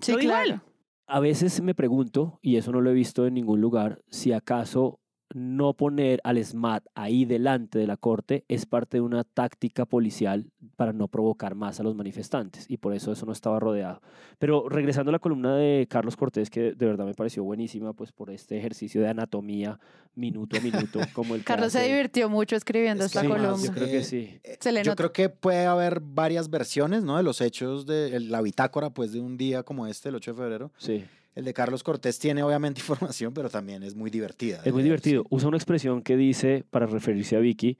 Sí, claro. A veces me pregunto, y eso no lo he visto en ningún lugar, si acaso no poner al SMAT ahí delante de la corte es parte de una táctica policial para no provocar más a los manifestantes y por eso eso no estaba rodeado. Pero regresando a la columna de Carlos Cortés, que de verdad me pareció buenísima, pues por este ejercicio de anatomía minuto a minuto, <laughs> como el Carlos se divirtió mucho escribiendo Es que esta además, columna. Yo creo que Eh, sí. Se le Yo creo que puede haber varias versiones, ¿no? De los hechos de el- la bitácora, pues, de un día como este, el 8 de febrero. Sí. El de Carlos Cortés tiene obviamente <laughs> información, pero también es muy divertida. Es muy divertido. Usa una expresión que dice, para referirse a Vicky,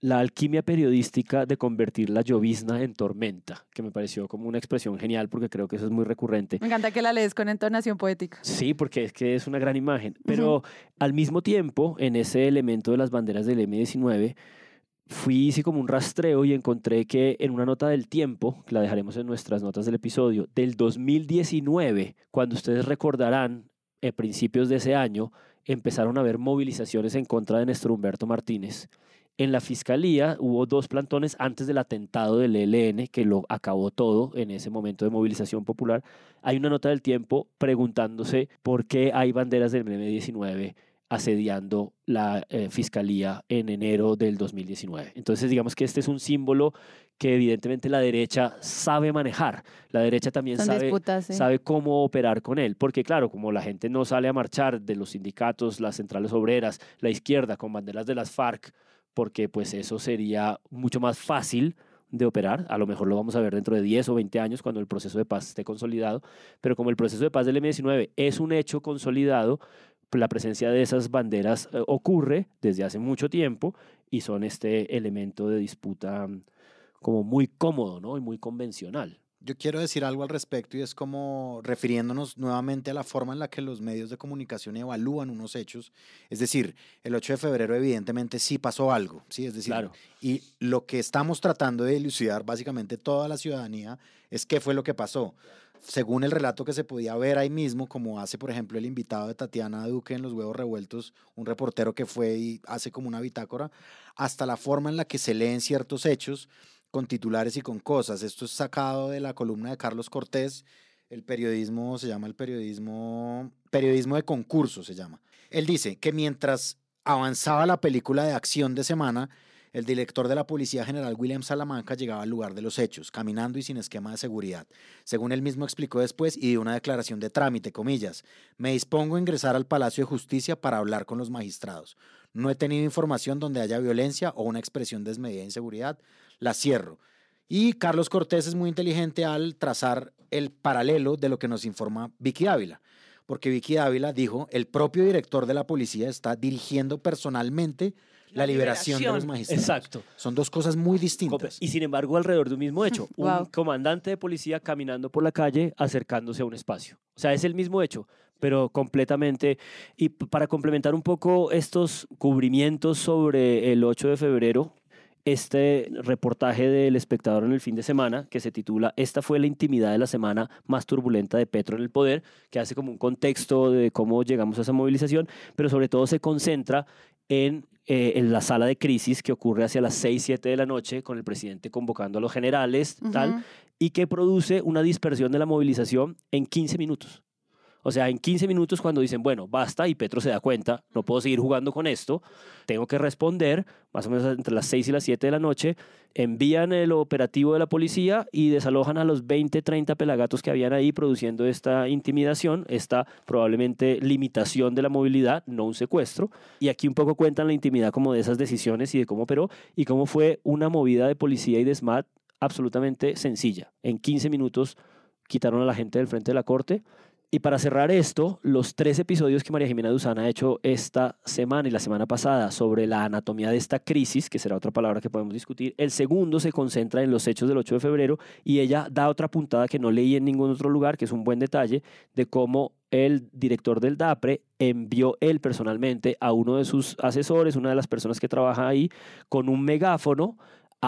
la alquimia periodística de convertir la llovizna en tormenta, que me pareció como una expresión genial porque creo que eso es muy recurrente. Me encanta que la lees con entonación poética. Sí, porque es que es una gran imagen. Pero al mismo tiempo, en ese elemento de las banderas del M19, fui hice como un rastreo y encontré que en una nota del tiempo, la dejaremos en nuestras notas del episodio, del 2019, cuando ustedes recordarán, a principios de ese año, empezaron a haber movilizaciones en contra de Néstor Humberto Martínez. En la fiscalía hubo dos plantones antes del atentado del ELN, que lo acabó todo en ese momento de movilización popular. Hay una nota del tiempo preguntándose por qué hay banderas del M19 asediando la eh, fiscalía en enero del 2019. Entonces, digamos que este es un símbolo que evidentemente la derecha sabe manejar. La derecha también Son sabe, disputas, sabe cómo operar con él, porque claro, como la gente no sale a marchar de los sindicatos, las centrales obreras, la izquierda con banderas de las FARC, porque pues eso sería mucho más fácil de operar. A lo mejor lo vamos a ver dentro de 10 o 20 años cuando el proceso de paz esté consolidado, pero como el proceso de paz del M19 es un hecho consolidado, la presencia de esas banderas eh, ocurre desde hace mucho tiempo y son este elemento de disputa mm, como muy cómodo ¿no? y muy convencional. Yo quiero decir algo al respecto y es como refiriéndonos nuevamente a la forma en la que los medios de comunicación evalúan unos hechos. Es decir, el 8 de febrero evidentemente sí pasó algo, ¿sí? Es decir, Claro. y lo que estamos tratando de dilucidar básicamente toda la ciudadanía es qué fue lo que pasó. Según el relato que se podía ver ahí mismo, como hace por ejemplo el invitado de Tatiana Duque en Los Huevos Revueltos, un reportero que fue y hace como una bitácora, hasta la forma en la que se leen ciertos hechos con titulares y con cosas. Esto es sacado de la columna de Carlos Cortés. El periodismo se llama el periodismo, periodismo de concurso se llama. Él dice que mientras avanzaba la película de acción de semana, el director de la Policía General William Salamanca llegaba al lugar de los hechos, caminando y sin esquema de seguridad. Según él mismo explicó después y dio una declaración de trámite, comillas, me dispongo a ingresar al Palacio de Justicia para hablar con los magistrados. No he tenido información donde haya violencia o una expresión desmedida de inseguridad. La cierro. Y Carlos Cortés es muy inteligente al trazar el paralelo de lo que nos informa Vicky Ávila, porque Vicky Ávila dijo, el propio director de la policía está dirigiendo personalmente la, liberación, de los magistrados. Exacto. Son dos cosas muy distintas. Y sin embargo, alrededor de un mismo hecho, un Wow. comandante de policía caminando por la calle acercándose a un espacio. O sea, es el mismo hecho, pero completamente. Y para complementar un poco estos cubrimientos sobre el 8 de febrero, este reportaje del espectador en el fin de semana, que se titula Esta fue la intimidad de la semana más turbulenta de Petro en el poder, que hace como un contexto de cómo llegamos a esa movilización, pero sobre todo se concentra en, eh, en la sala de crisis que ocurre hacia las 6, 7 de la noche, con el presidente convocando a los generales, tal, y que produce una dispersión de la movilización en 15 minutos. O sea, en 15 minutos cuando dicen, bueno, basta, y Petro se da cuenta, no puedo seguir jugando con esto, tengo que responder, más o menos entre las 6 y las 7 de la noche, envían el operativo de la policía y desalojan a los 20, 30 pelagatos que habían ahí produciendo esta intimidación, esta probablemente limitación de la movilidad, no un secuestro. Y aquí un poco cuentan la intimidad como de esas decisiones y de cómo operó y cómo fue una movida de policía y de SMAT absolutamente sencilla. En 15 minutos quitaron a la gente del frente de la corte. Y para cerrar esto, los tres episodios que María Jimena Duzán ha hecho esta semana y la semana pasada sobre la anatomía de esta crisis, que será otra palabra que podemos discutir, el segundo se concentra en los hechos del 8 de febrero y ella da otra puntada que no leí en ningún otro lugar, que es un buen detalle, de cómo el director del DAPRE envió él personalmente a uno de sus asesores, una de las personas que trabaja ahí, con un megáfono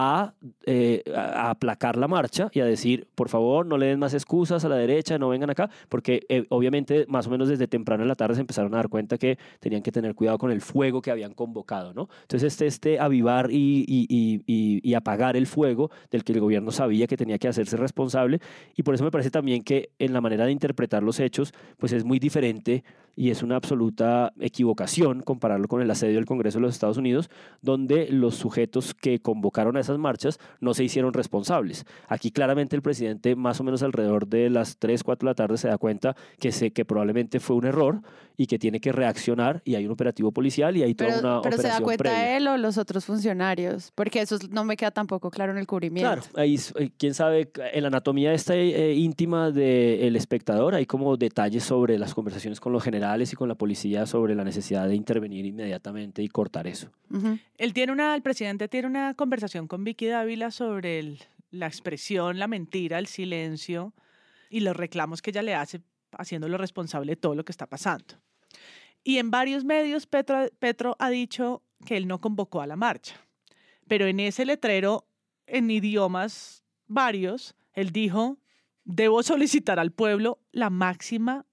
a, eh, a aplacar la marcha y a decir, por favor, no le den más excusas a la derecha, no vengan acá, porque eh, obviamente más o menos desde temprano en la tarde se empezaron a dar cuenta que tenían que tener cuidado con el fuego que habían convocado, ¿no? Entonces este, este avivar y- y- y- y apagar el fuego del que el gobierno sabía que tenía que hacerse responsable y por eso me parece también que en la manera de interpretar los hechos, pues es muy diferente y es una absoluta equivocación compararlo con el asedio del Congreso de los Estados Unidos, donde los sujetos que convocaron a esas marchas no se hicieron responsables. Aquí claramente el presidente, más o menos alrededor de las 3, 4 de la tarde, se da cuenta que, se, que probablemente fue un error y que tiene que reaccionar y hay un operativo policial y hay toda Pero, una pero se da operación cuenta previa. él o los otros funcionarios, porque eso no me queda tampoco claro en el cubrimiento. Claro, ahí, eh, quién sabe, en la anatomía esta eh, íntima del espectador hay como detalles sobre las conversaciones con los generales y con la policía sobre la necesidad de intervenir inmediatamente y cortar eso. Él tiene una, el presidente tiene una conversación con Vicky Dávila sobre el- la expresión, la mentira, el silencio y los reclamos que ella le hace haciéndolo responsable de todo lo que está pasando. Y en varios medios Petro, Petro ha dicho que él no convocó a la marcha, pero en ese letrero, en idiomas varios, él dijo, debo solicitar al pueblo la máxima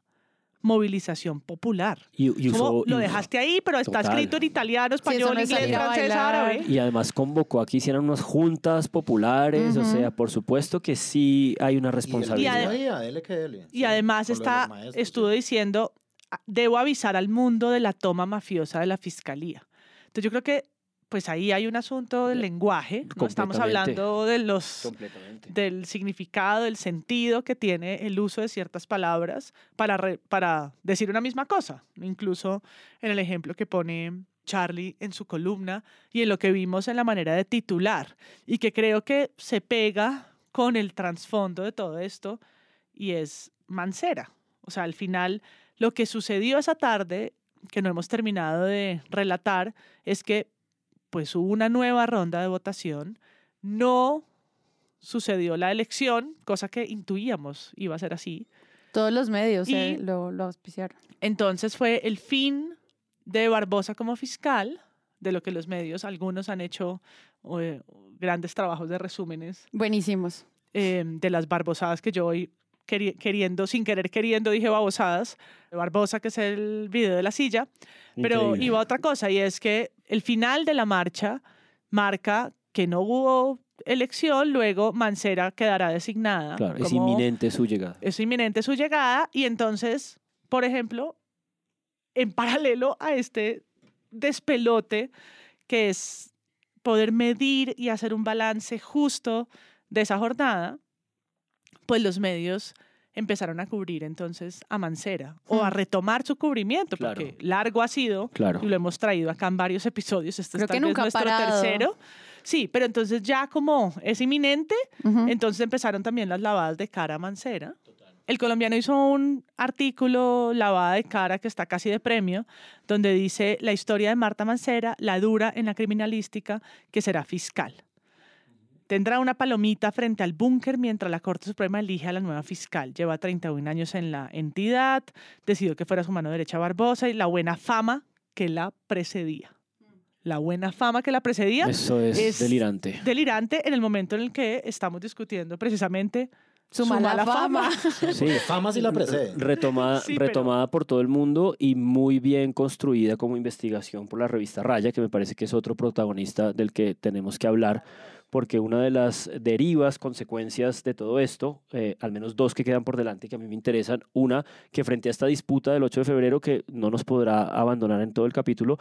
movilización popular. Y, y usó- lo y- dejaste ahí, pero está Total. escrito en italiano, español, no es inglés, francés, árabe. Y además convocó a que hicieran unas juntas populares, o Ujú. sea, por supuesto que sí hay una Y responsabilidad. que dele. Y Sí, además está, maestros, estuvo sí. diciendo, "Ah, debo avisar al mundo de la toma mafiosa de la fiscalía. Entonces yo creo que pues ahí hay un asunto del lenguaje, no estamos hablando de los del significado, del sentido que tiene el uso de ciertas palabras para, re- para decir una misma cosa. Incluso en el ejemplo que pone Charlie en su columna y en lo que vimos en la manera de titular y que creo que se pega con el trasfondo de todo esto y es Mancera. O sea, al final lo que sucedió esa tarde, que no hemos terminado de relatar, es que pues hubo una nueva ronda de votación, no sucedió la elección, cosa que intuíamos iba a ser así. Todos los medios Y- eh, lo, lo auspiciaron. Entonces fue el fin de Barbosa como fiscal, de lo que los medios, algunos han hecho eh, grandes trabajos de resúmenes Buenísimos. eh, de las barbosadas que yo hoy queri- queriendo, sin querer queriendo, dije babosadas. Barbosa, que es el video de la silla. Pero Increíble. iba otra cosa, y es que el final de la marcha marca que no hubo elección, luego Mancera quedará designada. Claro, es inminente su llegada. es inminente su llegada, y entonces, por ejemplo, en paralelo a este despelote que es poder medir y hacer un balance justo de esa jornada, pues los medios empezaron a cubrir entonces a Mancera o a retomar su cubrimiento, Claro. porque largo ha sido Claro. y lo hemos traído acá en varios episodios. Este Creo es que nunca nuestro parado. tercero. Sí, pero entonces ya como es inminente, entonces empezaron también las lavadas de cara a Mancera. El colombiano hizo un artículo, lavada de cara, que está casi de premio, donde dice la historia de Marta Mancera, la dura en la criminalística, que será fiscal. Tendrá una palomita frente al búnker mientras la Corte Suprema elige a la nueva fiscal. Lleva 31 años en la entidad, decidió que fuera su mano derecha Barbosa y la buena fama que la precedía. La buena fama que la precedía Eso es, delirante. delirante en el momento en el que estamos discutiendo precisamente Su mala fama. Sí, Fama sí la precede. retomada, Sí, pero- retomada por todo el mundo y muy bien construida como investigación por la revista Raya, que me parece que es otro protagonista del que tenemos que hablar, porque una de las derivas, consecuencias de todo esto, eh, al menos dos que quedan por delante que a mí me interesan, una que frente a esta disputa del 8 de febrero, que no nos podrá abandonar en todo el capítulo,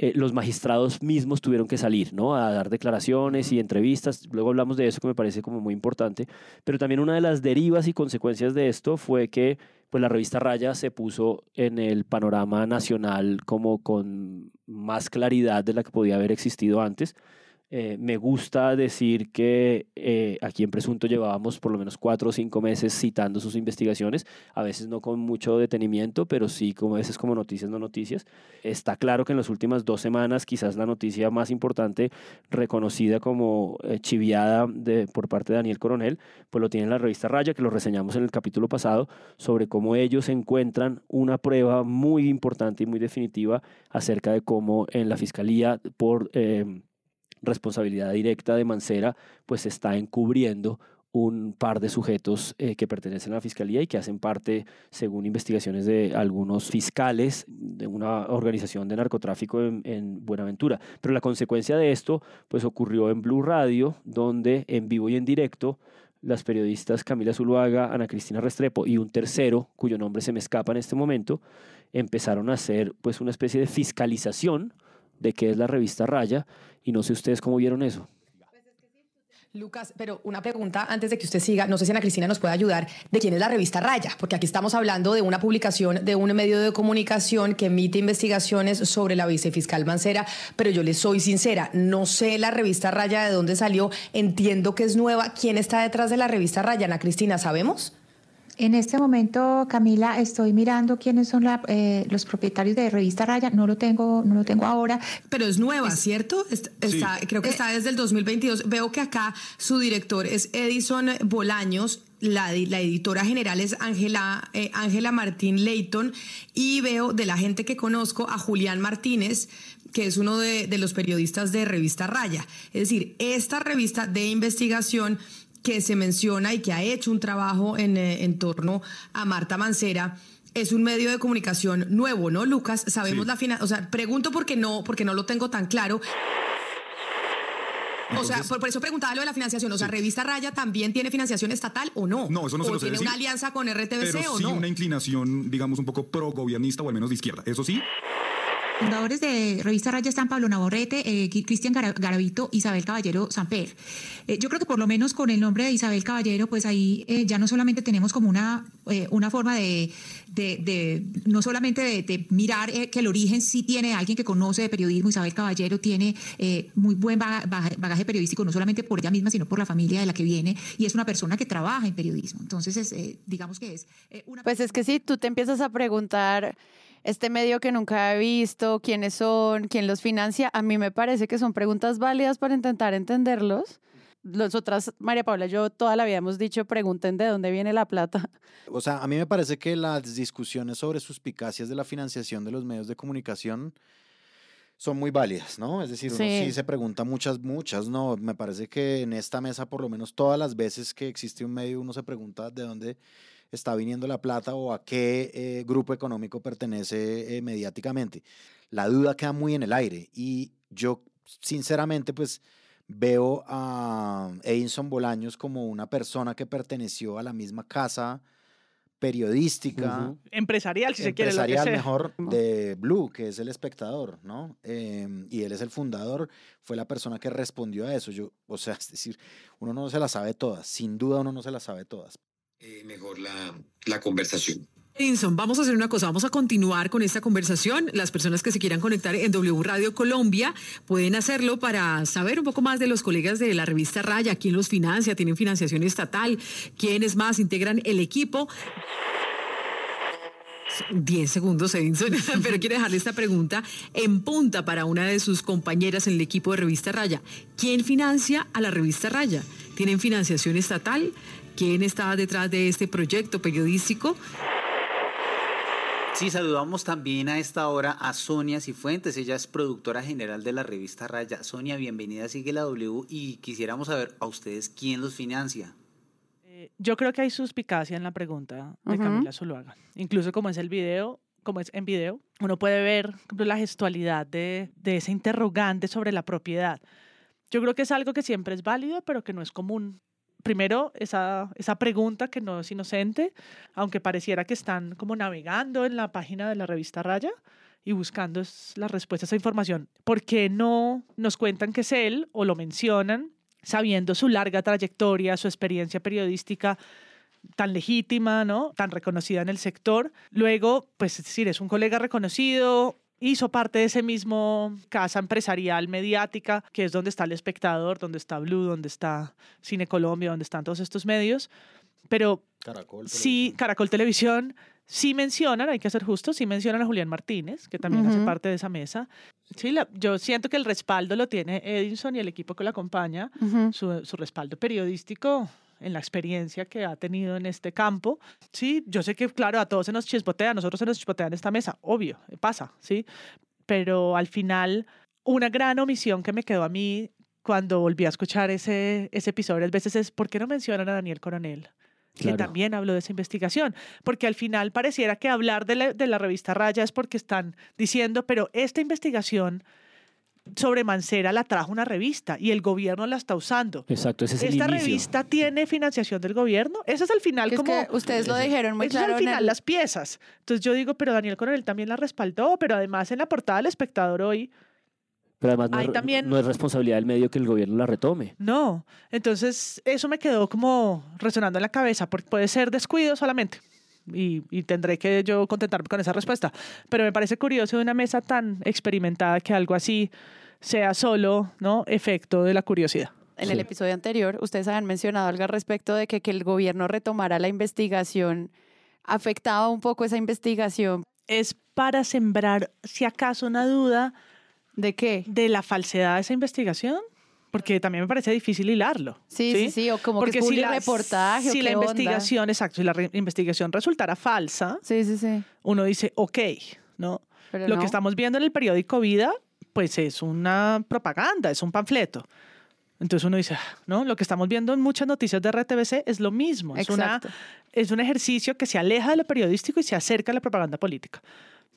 eh, los magistrados mismos tuvieron que salir, ¿no? A dar declaraciones y entrevistas. Luego hablamos de eso que me parece como muy importante. Pero también una de las derivas y consecuencias de esto fue que pues, la revista Raya se puso en el panorama nacional como con más claridad de la que podía haber existido antes. Eh, me gusta decir que eh, aquí en Presunto llevábamos por lo menos cuatro o cinco meses citando sus investigaciones, a veces no con mucho detenimiento, pero sí como a veces como noticias no noticias. Está claro que en las últimas dos semanas quizás la noticia más importante reconocida como eh, chiviada de, por parte de Daniel Coronel, pues lo tiene en la revista Raya, que lo reseñamos en el capítulo pasado, sobre cómo ellos encuentran una prueba muy importante y muy definitiva acerca de cómo en la fiscalía por... eh, responsabilidad directa de Mancera, pues está encubriendo un par de sujetos eh, que pertenecen a la fiscalía y que hacen parte, según investigaciones de algunos fiscales, de una organización de narcotráfico en, en Buenaventura. Pero la consecuencia de esto, pues ocurrió en Blue Radio, donde en vivo y en directo las periodistas Camila Zuluaga, Ana Cristina Restrepo y un tercero, cuyo nombre se me escapa en este momento, empezaron a hacer pues una especie de fiscalización de qué es la revista Raya y no sé ustedes cómo vieron eso. Lucas, pero una pregunta antes de que usted siga, no sé si Ana Cristina nos puede ayudar, de quién es la revista Raya, porque aquí estamos hablando de una publicación de un medio de comunicación que emite investigaciones sobre la vicefiscal Mancera, pero yo le soy sincera, no sé la revista Raya de dónde salió, entiendo que es nueva, ¿quién está detrás de la revista Raya? Ana Cristina, ¿sabemos? En este momento, Camila, estoy mirando quiénes son la- eh, los propietarios de Revista Raya. No lo tengo, no lo tengo ahora. Pero es nueva, ¿cierto? Está- Creo Eh, que está desde el 2022. Veo que acá su director es Edison Bolaños. La, di- la editora general es Ángela eh, Ángela Martín Leighton y veo de la gente que conozco a Julián Martínez, que es uno de, de los periodistas de Revista Raya. Es decir, esta revista de investigación que se menciona y que ha hecho un trabajo en, eh, en torno a Marta Mancera es un medio de comunicación nuevo, ¿no, Lucas? Sabemos la financiación, o sea, pregunto porque no, porque no lo tengo tan claro. O sea, por, por eso preguntaba lo de la financiación. O sea, ¿Revista Raya también tiene financiación estatal o no? No, eso no se ¿O lo sé tiene decir. una alianza con RTBC pero o sí no? una inclinación, digamos, un poco pro-gobernista o al menos de izquierda. Eso sí. Fundadores de Revista Raya están Pablo Navarrete, eh, Cristian Gara- Garavito, Isabel Caballero Samper. Eh, yo creo que por lo menos con el nombre de Isabel Caballero, pues ahí eh, ya no solamente tenemos como una, una forma de, no solamente de, mirar que el origen sí tiene alguien que conoce de periodismo, Isabel Caballero tiene muy buen baga- baga- bagaje periodístico, no solamente por ella misma, sino por la familia de la que viene, y es una persona que trabaja en periodismo. Entonces, es, digamos que es una Pues es que si tú te empiezas a preguntar este medio que nunca he visto, quiénes son, quién los financia, a mí me parece que son preguntas válidas para intentar entenderlos. Nosotras, María Paula, yo toda la vida hemos dicho, pregunten de dónde viene la plata. O sea, a mí me parece que las discusiones sobre suspicacias de la financiación de los medios de comunicación son muy válidas, ¿no? Es decir, uno Sí. sí se pregunta muchas, muchas, ¿no? Me parece que en esta mesa, por lo menos todas las veces que existe un medio, uno se pregunta de dónde está viniendo la plata o a qué eh, grupo económico pertenece eh, mediáticamente. La duda queda muy en el aire y yo, sinceramente, pues veo a Edinson Bolaños como una persona que perteneció a la misma casa periodística, Empresarial, si se quiere. empresarial mejor <laughs> de Blue, que es el espectador, ¿no? Em, y él es el fundador, fue la persona que respondió a eso. Yo, o sea, <laughs> es decir, uno no se las sabe todas, sin duda uno no se las sabe todas. Eh, mejor la, la conversación. Edinson, vamos a hacer una cosa, vamos a continuar con esta conversación. Las personas que se quieran conectar en W Radio Colombia pueden hacerlo para saber un poco más de los colegas de la revista Raya, quién los financia, tienen financiación estatal, quiénes más integran el equipo. 10 segundos, Edinson, <laughs> pero quiero dejarle esta pregunta en punta para una de sus compañeras en el equipo de Revista Raya. ¿Quién financia a la Revista Raya? ¿Tienen financiación estatal? ¿Quién está detrás de este proyecto periodístico? Sí, saludamos también a esta hora a Sonia Cifuentes, ella es productora general de la revista Raya. Sonia, bienvenida, sigue la W y quisiéramos saber a ustedes quién los financia. Eh, yo creo que hay suspicacia en la pregunta de Ujú. Camila Zuluaga. Incluso como es el video, como es en video, uno puede ver la gestualidad de, de ese interrogante sobre la propiedad. Yo creo que es algo que siempre es válido, pero que no es común. Primero, esa, esa pregunta que no es inocente, aunque pareciera que están como navegando en la página de la revista Raya y buscando las respuestas a esa información. ¿Por qué no nos cuentan que es él o lo mencionan sabiendo su larga trayectoria, su experiencia periodística tan legítima, ¿no? Tan reconocida en el sector. Luego, pues es decir, es un colega reconocido, hizo parte de ese mismo casa empresarial mediática, que es donde está el espectador, donde está Blue, donde está Cine Colombia, donde están todos estos medios. Pero Caracol. sí, Caracol Televisión, sí mencionan, hay que ser justos, sí mencionan a Julián Martínez, que también hace Ujú. parte de esa mesa. Sí, la- yo siento que el respaldo lo tiene Edinson y el equipo que lo acompaña, Ujú. su, su respaldo periodístico en la experiencia que ha tenido en este campo. Sí, yo sé que, claro, a todos se nos chispotea, a nosotros se nos chispotea en esta mesa, obvio, eh, pasa, ¿sí? Pero al final, una gran omisión que me quedó a mí cuando volví a escuchar ese, ese episodio varias veces es, ¿por qué no mencionan a Daniel Coronel? que también habló de esa investigación, porque al final pareciera que hablar de la, de la revista Raya es porque están diciendo, pero esta investigación sobre Mancera la trajo una revista y el gobierno la está usando. Exacto, ese es el ¿Esta inicio. revista tiene financiación del gobierno? Ese es al final es como... que ustedes lo dijeron muy Ese es claro al final el- las piezas. Entonces yo digo, pero Daniel Coronel también la respaldó, pero además en la portada del espectador hoy Pero además no, es, también- no es responsabilidad del medio que el gobierno la retome. No, entonces eso me quedó como resonando en la cabeza, porque puede ser descuido solamente. Y, y tendré que yo contentarme con esa respuesta. Pero me parece curioso de una mesa tan experimentada que algo así sea solo, ¿no? Efecto de la curiosidad. En el episodio anterior, ustedes habían mencionado algo al respecto de que, que el gobierno retomara la investigación. ¿Afectaba un poco esa investigación? Es para sembrar, si acaso, una duda. ¿De qué? De la falsedad de esa investigación. Porque también me parece difícil hilarlo. Sí, sí, sí, o como que es publi reportaje, o Si la qué onda. investigación, exacto, si la investigación resultara falsa, Sí, sí, sí. uno dice, ok, ¿no? Pero Lo no. que estamos viendo en el periódico Vida, pues es una propaganda, es un panfleto. Entonces uno dice, "Ah", ¿no? Lo que estamos viendo en muchas noticias de RTBC es lo mismo. Es, una, es un ejercicio que se aleja de lo periodístico y se acerca a la propaganda política.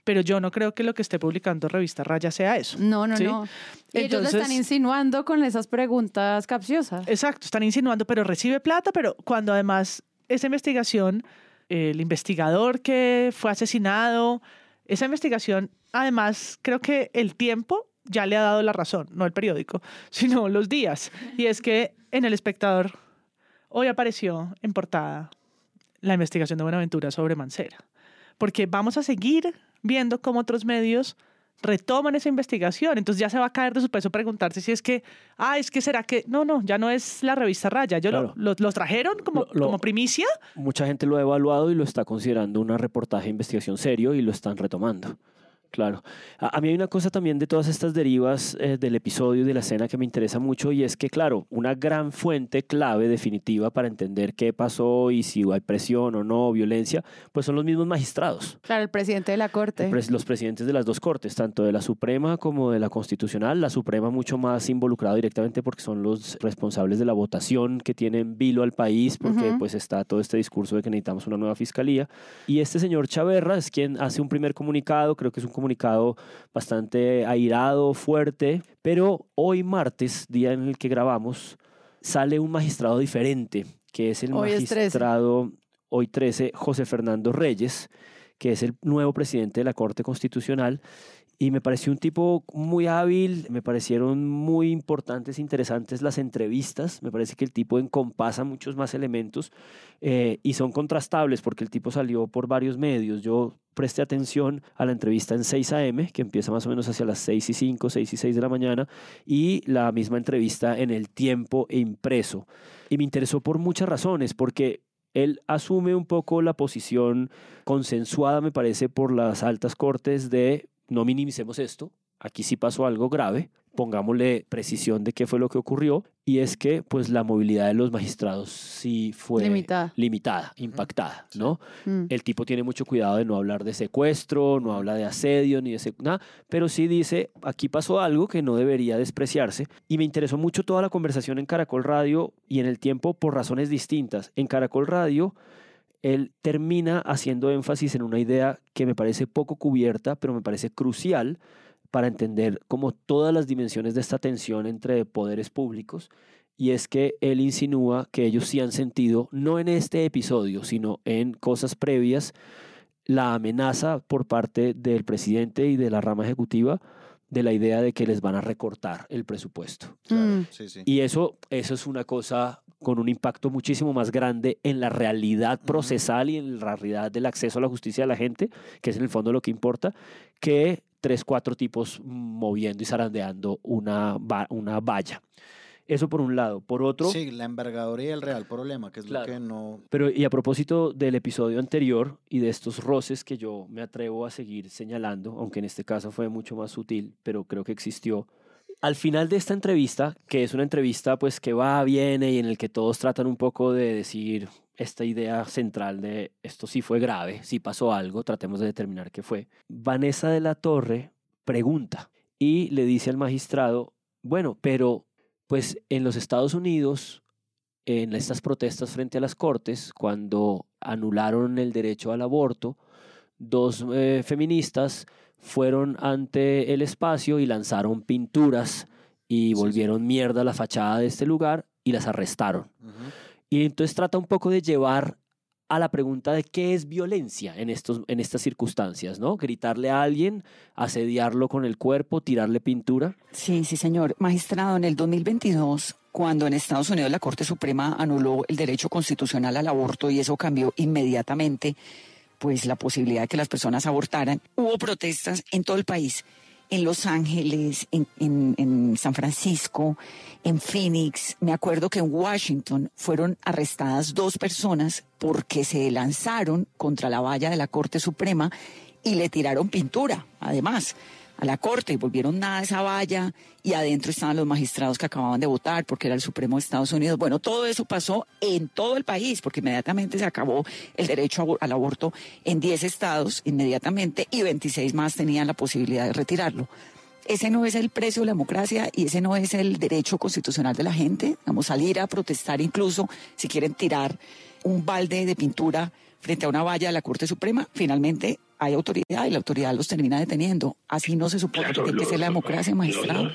Pero yo no creo que lo que esté publicando Revista Raya sea eso. No, no, ¿sí? no. Y ellos lo Entonces- están insinuando con esas preguntas capciosas. Exacto, están insinuando, pero recibe plata, pero cuando además esa investigación, el investigador que fue asesinado, esa investigación, además creo que el tiempo ya le ha dado la razón, no el periódico, <laughs> sino los días. Y es que en El Espectador hoy apareció en portada la investigación de Buenaventura sobre Mancera, porque vamos a seguir viendo cómo otros medios retoman esa investigación. Entonces ya se va a caer de su peso preguntarse si es que, ah, es que será que, no, no, ya no es la revista Raya, yo Claro. lo, lo- los trajeron como, Lo- como primicia. Mucha gente lo ha evaluado y lo está considerando un reportaje de investigación serio y lo están retomando. Claro. A, a mí hay una cosa también de todas estas derivas eh, del episodio y de la escena que me interesa mucho y es que, claro, una gran fuente clave definitiva para entender qué pasó y si hay presión o no, violencia, pues son los mismos magistrados. Claro, el presidente de la Corte. Pres- los presidentes de las dos cortes, tanto de la Suprema como de la Constitucional. La Suprema mucho más involucrada directamente porque son los responsables de la votación que tienen vilo al país, porque Ujú. pues está todo este discurso de que necesitamos una nueva fiscalía. Y este señor Chaverra es quien hace un primer comunicado, creo que es un comunicado bastante airado, fuerte, pero hoy martes, día en el que grabamos, sale un magistrado diferente, que es el Hoy es 13. magistrado, hoy 13, José Fernando Reyes, que es el nuevo presidente de la Corte Constitucional. Y me pareció un tipo muy hábil, me parecieron muy importantes, interesantes las entrevistas, me parece que el tipo encompasa muchos más elementos eh, y son contrastables porque el tipo salió por varios medios. Yo presté atención a la entrevista en 6 a.m., que empieza más o menos hacia las 6 y 5, 6 y 6 de la mañana, y la misma entrevista en el tiempo impreso. Y me interesó por muchas razones, porque él asume un poco la posición consensuada, me parece, por las altas cortes de no minimicemos esto, aquí sí pasó algo grave, pongámosle precisión de qué fue lo que ocurrió, y es que pues la movilidad de los magistrados sí fue Limitada. limitada, impactada, ¿no? El tipo tiene mucho cuidado de no hablar de secuestro, no habla de asedio ni de nada, pero sí dice, aquí pasó algo que no debería despreciarse, y me interesó mucho toda la conversación en Caracol Radio y en el tiempo por razones distintas. En Caracol Radio él termina haciendo énfasis en una idea que me parece poco cubierta, pero me parece crucial para entender como todas las dimensiones de esta tensión entre poderes públicos, y es que él insinúa que ellos sí han sentido, no en este episodio, sino en cosas previas, la amenaza por parte del presidente y de la rama ejecutiva de la idea de que les van a recortar el presupuesto. Mm. Sí, sí. Y eso, eso es una cosa con un impacto muchísimo más grande en la realidad procesal y en la realidad del acceso a la justicia de la gente, que es en el fondo lo que importa, que tres, cuatro tipos moviendo y zarandeando una, una valla. Eso por un lado. Por otro, Sí, la envergadura y el real problema, que es Claro. lo que no... pero y a propósito del episodio anterior y de estos roces que yo me atrevo a seguir señalando, aunque en este caso fue mucho más sutil, pero creo que existió. Al final de esta entrevista, que es una entrevista pues que va, viene y en el que todos tratan un poco de decir esta idea central de esto sí fue grave, sí pasó algo, tratemos de determinar qué fue. Vanessa de la Torre pregunta y le dice al magistrado, bueno, pero pues en los Estados Unidos en estas protestas frente a las cortes, cuando anularon el derecho al aborto, dos eh, feministas fueron ante el espacio y lanzaron pinturas y volvieron mierda la fachada de este lugar y las arrestaron. Y entonces trata un poco de llevar a la pregunta de qué es violencia en, estos, en estas circunstancias, ¿no? Gritarle a alguien, asediarlo con el cuerpo, tirarle pintura. Sí, sí, señor. Magistrado, en el 2022, cuando en Estados Unidos la Corte Suprema anuló el derecho constitucional al aborto y eso cambió inmediatamente, pues la posibilidad de que las personas abortaran, hubo protestas en todo el país. En Los Ángeles, en, en- San Francisco, en Phoenix. Me acuerdo que en Washington fueron arrestadas dos personas porque se lanzaron contra la valla de la Corte Suprema y le tiraron pintura, además, a la Corte volvieron nada esa valla y adentro estaban los magistrados que acababan de votar porque era el Supremo de Estados Unidos. Bueno, todo eso pasó en todo el país porque inmediatamente se acabó el derecho al aborto en 10 estados inmediatamente y 26 más tenían la posibilidad de retirarlo. Ese no es el precio de la democracia y ese no es el derecho constitucional de la gente. Vamos a salir a protestar incluso si quieren tirar un balde de pintura frente a una valla de la Corte Suprema. Finalmente hay autoridad y la autoridad los termina deteniendo. Así no se supone que tiene que ser la democracia, magistrado.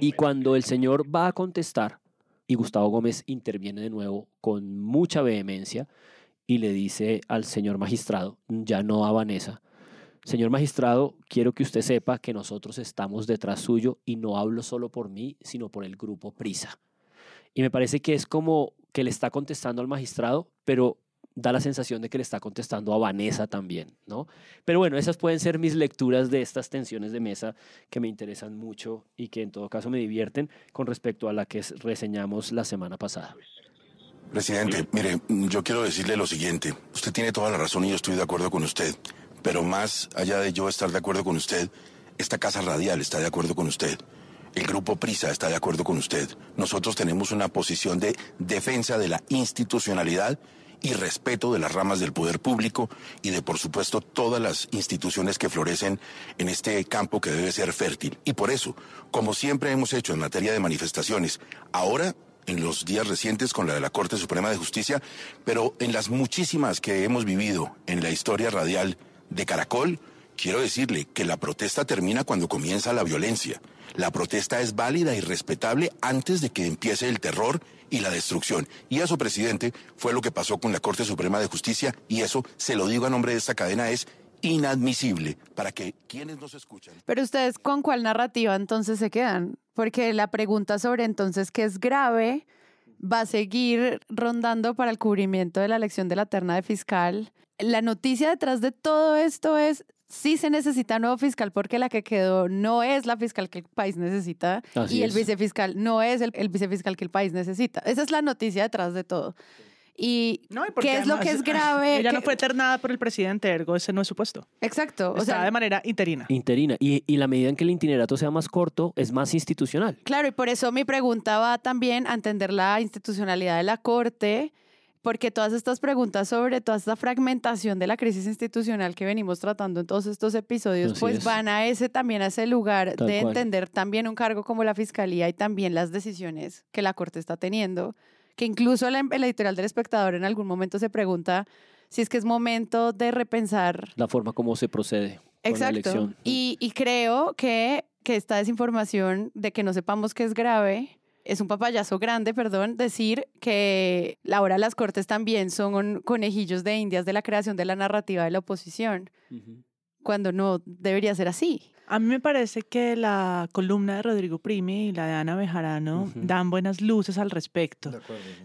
Y cuando el señor va a contestar, y Gustavo Gómez interviene de nuevo con mucha vehemencia y le dice al señor magistrado, ya no a Vanessa, señor magistrado, quiero que usted sepa que nosotros estamos detrás suyo y no hablo solo por mí, sino por el grupo Prisa. Y me parece que es como que le está contestando al magistrado, pero da la sensación de que le está contestando a Vanessa también, ¿no? Pero bueno, esas pueden ser mis lecturas de estas tensiones de mesa que me interesan mucho y que en todo caso me divierten con respecto a la que es- reseñamos la semana pasada. Presidente, mire, yo quiero decirle lo siguiente. Usted tiene toda la razón y yo estoy de acuerdo con usted. Pero más allá de yo estar de acuerdo con usted, esta casa radial está de acuerdo con usted. El grupo Prisa está de acuerdo con usted. Nosotros tenemos una posición de defensa de la institucionalidad y respeto de las ramas del poder público y de, por supuesto, todas las instituciones que florecen en este campo que debe ser fértil. Y por eso, como siempre hemos hecho en materia de manifestaciones, ahora en los días recientes con la de la Corte Suprema de Justicia, pero en las muchísimas que hemos vivido en la historia radial de Caracol, quiero decirle que la protesta termina cuando comienza la violencia. La protesta es válida y respetable antes de que empiece el terror y la destrucción. Y eso, presidente, fue lo que pasó con la Corte Suprema de Justicia y eso, se lo digo a nombre de esta cadena, es inadmisible para que quienes nos escuchan Pero ustedes con cuál narrativa entonces se quedan? Porque la pregunta sobre entonces qué es grave va a seguir rondando para el cubrimiento de la elección de la terna de fiscal. La noticia detrás de todo esto es sí se necesita nuevo fiscal porque la que quedó no es la fiscal que el país necesita Así y el es. vicefiscal no es el, el vicefiscal que el país necesita. Esa es la noticia detrás de todo. Y, Porque ¿qué es lo que es grave? Ella no fue ternada por el presidente, ergo ese no es su puesto. Exacto. O Está sea, de manera interina. Interina. Y, y la medida en que el itinerato sea más corto, es más institucional. Claro, y por eso mi pregunta va también a entender la institucionalidad de la Corte, porque todas estas preguntas sobre toda esta fragmentación de la crisis institucional que venimos tratando en todos estos episodios, Así pues es. van a ese también a ese lugar Tal de cual. entender también un cargo como la Fiscalía y también las decisiones que la Corte está teniendo, que incluso la, el editorial del espectador en algún momento se pregunta si es que es momento de repensar La forma como se procede con la Exacto. elección. Y, y creo que, que esta desinformación de que no sepamos que es grave es un papayazo grande, perdón, decir que ahora las cortes también son conejillos de indias de la creación de la narrativa de la oposición, cuando no debería ser así. A mí me parece que la columna de Rodrigo Primi y la de Ana Bejarano dan buenas luces al respecto.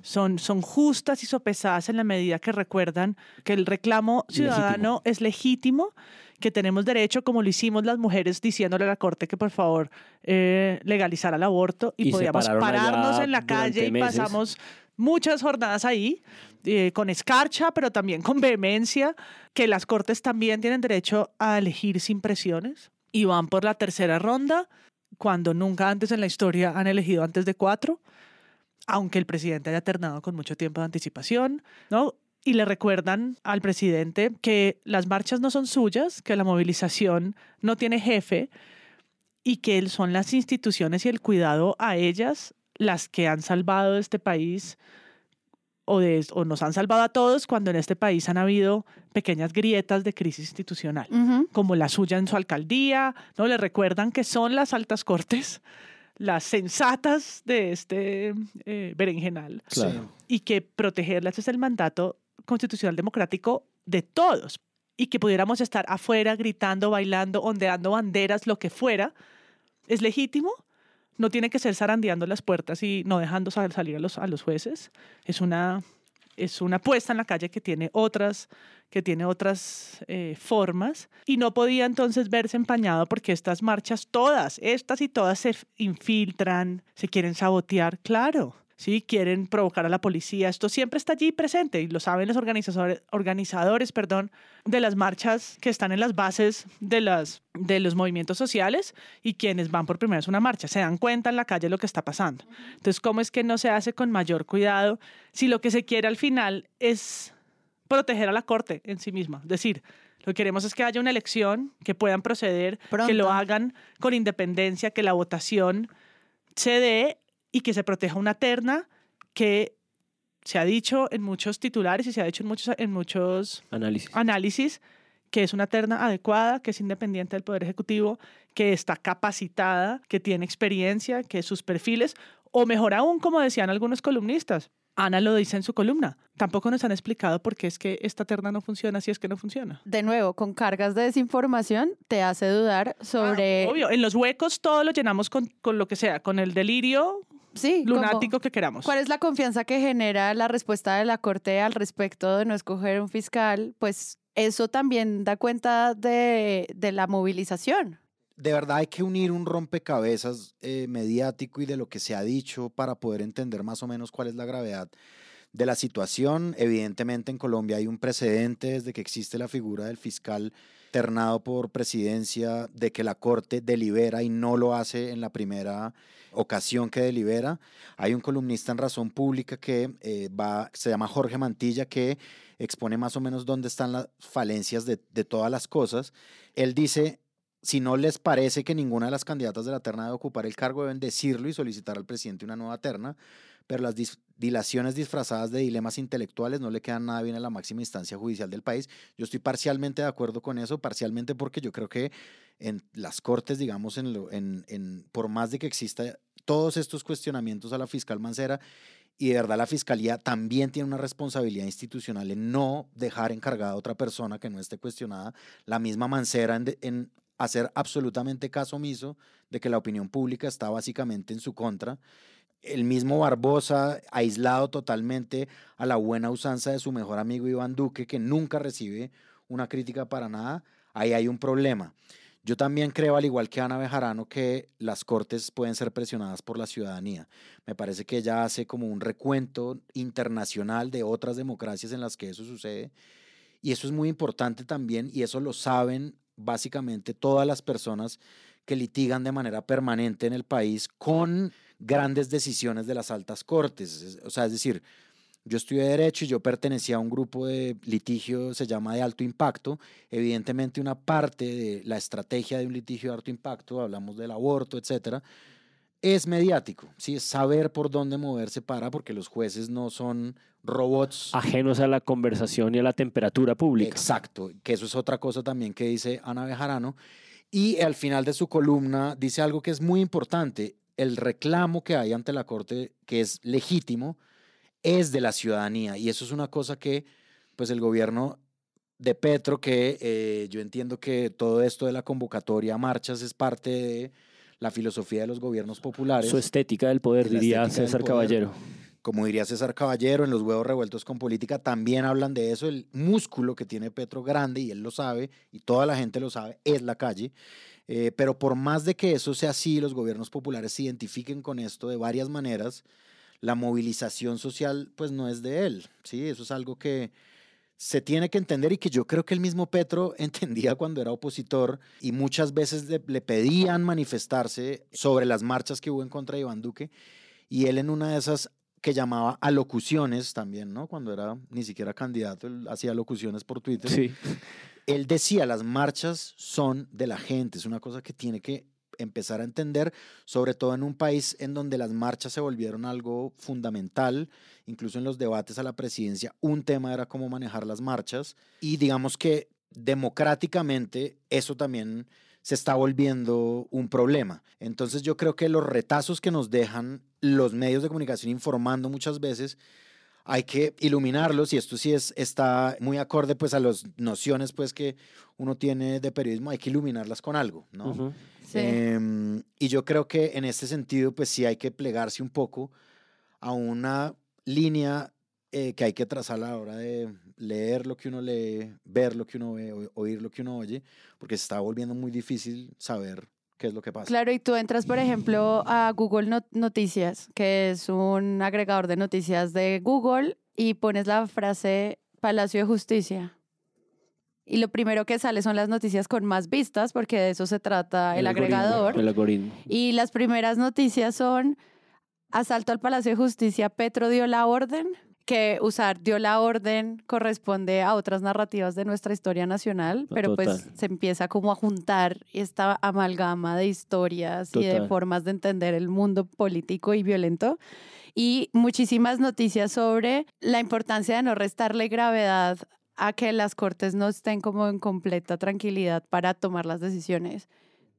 Son, son justas y sopesadas en la medida que recuerdan que el reclamo ciudadano es legítimo, que tenemos derecho, como lo hicimos las mujeres, diciéndole a la Corte que por favor eh, legalizara el aborto y, podíamos pararnos en la calle y meses. pasamos muchas jornadas ahí, eh, con escarcha, pero también con vehemencia, que las cortes también tienen derecho a elegir sin presiones y van por la tercera ronda, cuando nunca antes en la historia han elegido antes de cuatro, aunque el presidente haya ternado con mucho tiempo de anticipación, ¿no? Y le recuerdan al presidente que las marchas no son suyas, que la movilización no tiene jefe y que son las instituciones y el cuidado a ellas las que han salvado este país o, de, o nos han salvado a todos cuando en este país han habido pequeñas grietas de crisis institucional, como la suya en su alcaldía, ¿no? Le recuerdan que son las altas cortes las sensatas de este eh, berenjenal Claro. y que protegerlas es el mandato constitucional democrático de todos y que pudiéramos estar afuera gritando, bailando, ondeando banderas, lo que fuera, es legítimo. No tiene que ser zarandeando las puertas y no dejando sal- salir a los, jueces. Es una, es una puesta en la calle que tiene otras, que tiene otras eh, formas y no podía entonces verse empañado porque estas marchas, todas, estas y todas se infiltran, se quieren sabotear, claro. Sí, quieren provocar a la policía. Esto siempre está allí presente y lo saben los organizadores, organizadores perdón, de las marchas que están en las bases de, las, de los movimientos sociales y quienes van por primera vez a una marcha. Se dan cuenta en la calle lo que está pasando. Entonces, ¿cómo es que no se hace con mayor cuidado si lo que se quiere al final es proteger a la Corte en sí misma? Es decir, lo que queremos es que haya una elección, que puedan proceder, que lo hagan con independencia, que la votación se dé y que se proteja una terna que se ha dicho en muchos titulares y se ha dicho en muchos, en muchos Análisis. análisis que es una terna adecuada, que es independiente del Poder Ejecutivo, que está capacitada, que tiene experiencia, que sus perfiles, o mejor aún, como decían algunos columnistas, Ana lo dice en su columna, tampoco nos han explicado por qué es que esta terna no funciona si es que no funciona. De nuevo, con cargas de desinformación te hace dudar sobre... Obvio, en los huecos todo lo llenamos con, con lo que sea, con el delirio sí, como- lunático que queramos. ¿Cuál es la confianza que genera la respuesta de la Corte al respecto de no escoger un fiscal? Pues eso también da cuenta de, de la movilización. de verdad hay que unir un rompecabezas eh, mediático y de lo que se ha dicho para poder entender más o menos cuál es la gravedad de la situación. Evidentemente en Colombia hay un precedente desde que existe la figura del fiscal ternado por presidencia, de que la Corte delibera y no lo hace en la primera ocasión que delibera. Hay un columnista en Razón Pública que eh, va, se llama Jorge Mantilla, que expone más o menos dónde están las falencias de, de todas las cosas. Él dice, si no les parece que ninguna de las candidatas de la terna debe ocupar el cargo, deben decirlo y solicitar al presidente una nueva terna, pero las dilaciones disfrazadas de dilemas intelectuales no le quedan nada bien a la máxima instancia judicial del país. Yo estoy parcialmente de acuerdo con eso, parcialmente porque yo creo que en las cortes, digamos, en lo- en, por más de que exista todos estos cuestionamientos a la fiscal Mancera, y de verdad la fiscalía también tiene una responsabilidad institucional en no dejar encargada a otra persona que no esté cuestionada, la misma Mancera en, en hacer absolutamente caso omiso de que la opinión pública está básicamente en su contra. El mismo Barbosa, aislado totalmente a la buena usanza de su mejor amigo Iván Duque, que nunca recibe una crítica para nada, ahí hay un problema. Yo también creo, al igual que Ana Bejarano, que las cortes pueden ser presionadas por la ciudadanía. Me parece que ella hace como un recuento internacional de otras democracias en las que eso sucede. Y eso es muy importante también, y eso lo saben básicamente todas las personas que litigan de manera permanente en el país con grandes decisiones de las altas cortes. Es- O sea, es decir, yo estudié Derecho y yo pertenecía a un grupo de litigio, se llama de alto impacto. Evidentemente, una parte de la estrategia de un litigio de alto impacto, hablamos del aborto, etcétera, es mediático, ¿sí? es saber por dónde moverse para, porque los jueces no son robots. Ajenos a la conversación y a la temperatura pública. Exacto, que eso es otra cosa también que dice Ana Bejarano. Y al final de su columna dice algo que es muy importante. El reclamo que hay ante la Corte, que es legítimo, es de la ciudadanía. Y eso es una cosa que, pues, el gobierno de Petro, que eh, yo entiendo que todo esto de la convocatoria a marchas es parte de la filosofía de los gobiernos populares. Su estética del poder, diría César poder. Caballero. Como diría César Caballero, en los huevos revueltos con política también hablan de eso. El músculo que tiene Petro grande, y él lo sabe, y toda la gente lo sabe, es la calle. Eh, pero por más de que eso sea así, los gobiernos populares se identifiquen con esto de varias maneras, la movilización social pues no es de él. ¿sí? Eso es algo que se tiene que entender y que yo creo que el mismo Petro <laughs> entendía cuando era opositor y muchas veces le, le pedían manifestarse sobre las marchas que hubo en contra de Iván Duque y él en una de esas que llamaba alocuciones también, ¿no? Cuando era ni siquiera candidato, él hacía alocuciones por Twitter. Sí. Él decía, las marchas son de la gente, es una cosa que tiene que empezar a entender, sobre todo en un país en donde las marchas se volvieron algo fundamental, incluso en los debates a la presidencia, un tema era cómo manejar las marchas y digamos que democráticamente eso también se está volviendo un problema. Entonces yo creo que los retazos que nos dejan los medios de comunicación informando muchas veces hay que iluminarlos y esto sí es, está muy acorde pues a las nociones pues que uno tiene de periodismo, hay que iluminarlas con algo, ¿no? Sí. Em, y yo creo que en este sentido pues sí hay que plegarse un poco a una línea eh, que hay que trazar a la hora de leer lo que uno lee, ver lo que uno ve, o- oír lo que uno oye, porque se está volviendo muy difícil saber qué es lo que pasa. Claro, y tú entras, por ejemplo, a Google Not- Noticias, que es un agregador de noticias de Google, y pones la frase Palacio de Justicia. Y lo primero que sale son las noticias con más vistas, porque de eso se trata el, agregador. El algoritmo. Y las primeras noticias son asalto al Palacio de Justicia, Petro dio la orden, que usar dio la orden corresponde a otras narrativas de nuestra historia nacional, pero pues se empieza como a juntar esta amalgama de historias y de formas de entender el mundo político y violento. Y muchísimas noticias sobre la importancia de no restarle gravedad a que las cortes no estén como en completa tranquilidad para tomar las decisiones.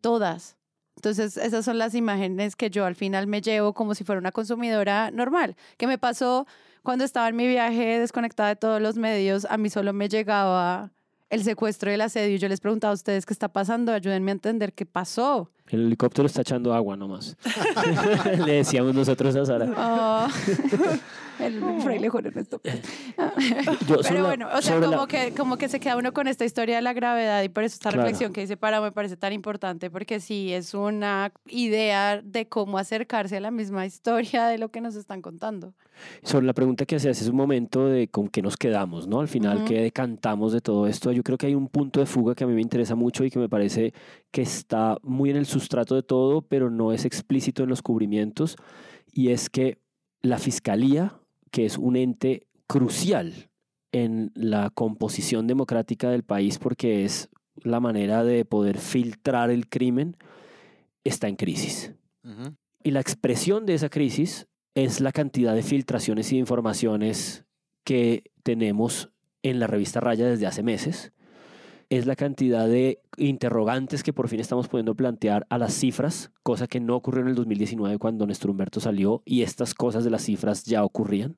Todas. Entonces, esas son las imágenes que yo al final me llevo como si fuera una consumidora normal. que me pasó cuando estaba en mi viaje desconectada de todos los medios? A mí solo me llegaba el secuestro y el asedio. Yo les preguntaba a ustedes qué está pasando, ayúdenme a entender qué pasó. El helicóptero está echando agua nomás. <laughs> Le decíamos nosotros a Sara. Ah, <laughs> el fraile Juan Ernesto. <laughs> Yo, Pero la- bueno, o sea, la- como, que, como que se queda uno con esta historia de la gravedad y por eso esta Claro. reflexión que dice para me parece tan importante porque sí es una idea de cómo acercarse a la misma historia de lo que nos están contando. Sobre la pregunta que hacías hace un momento de con qué nos quedamos, ¿no? Al final. ¿qué decantamos de todo esto? Yo creo que hay un punto de fuga que a mí me interesa mucho y que me parece que está muy en el sustrato de todo, pero no es explícito en los cubrimientos, y es que la fiscalía, que es un ente crucial en la composición democrática del país porque es la manera de poder filtrar el crimen, está en crisis. Y la expresión de esa crisis es la cantidad de filtraciones y de informaciones que tenemos en la revista Raya desde hace meses, es la cantidad de interrogantes que por fin estamos pudiendo plantear a las cifras, cosa que no ocurrió en el 2019 cuando Néstor Humberto salió y estas cosas de las cifras ya ocurrían.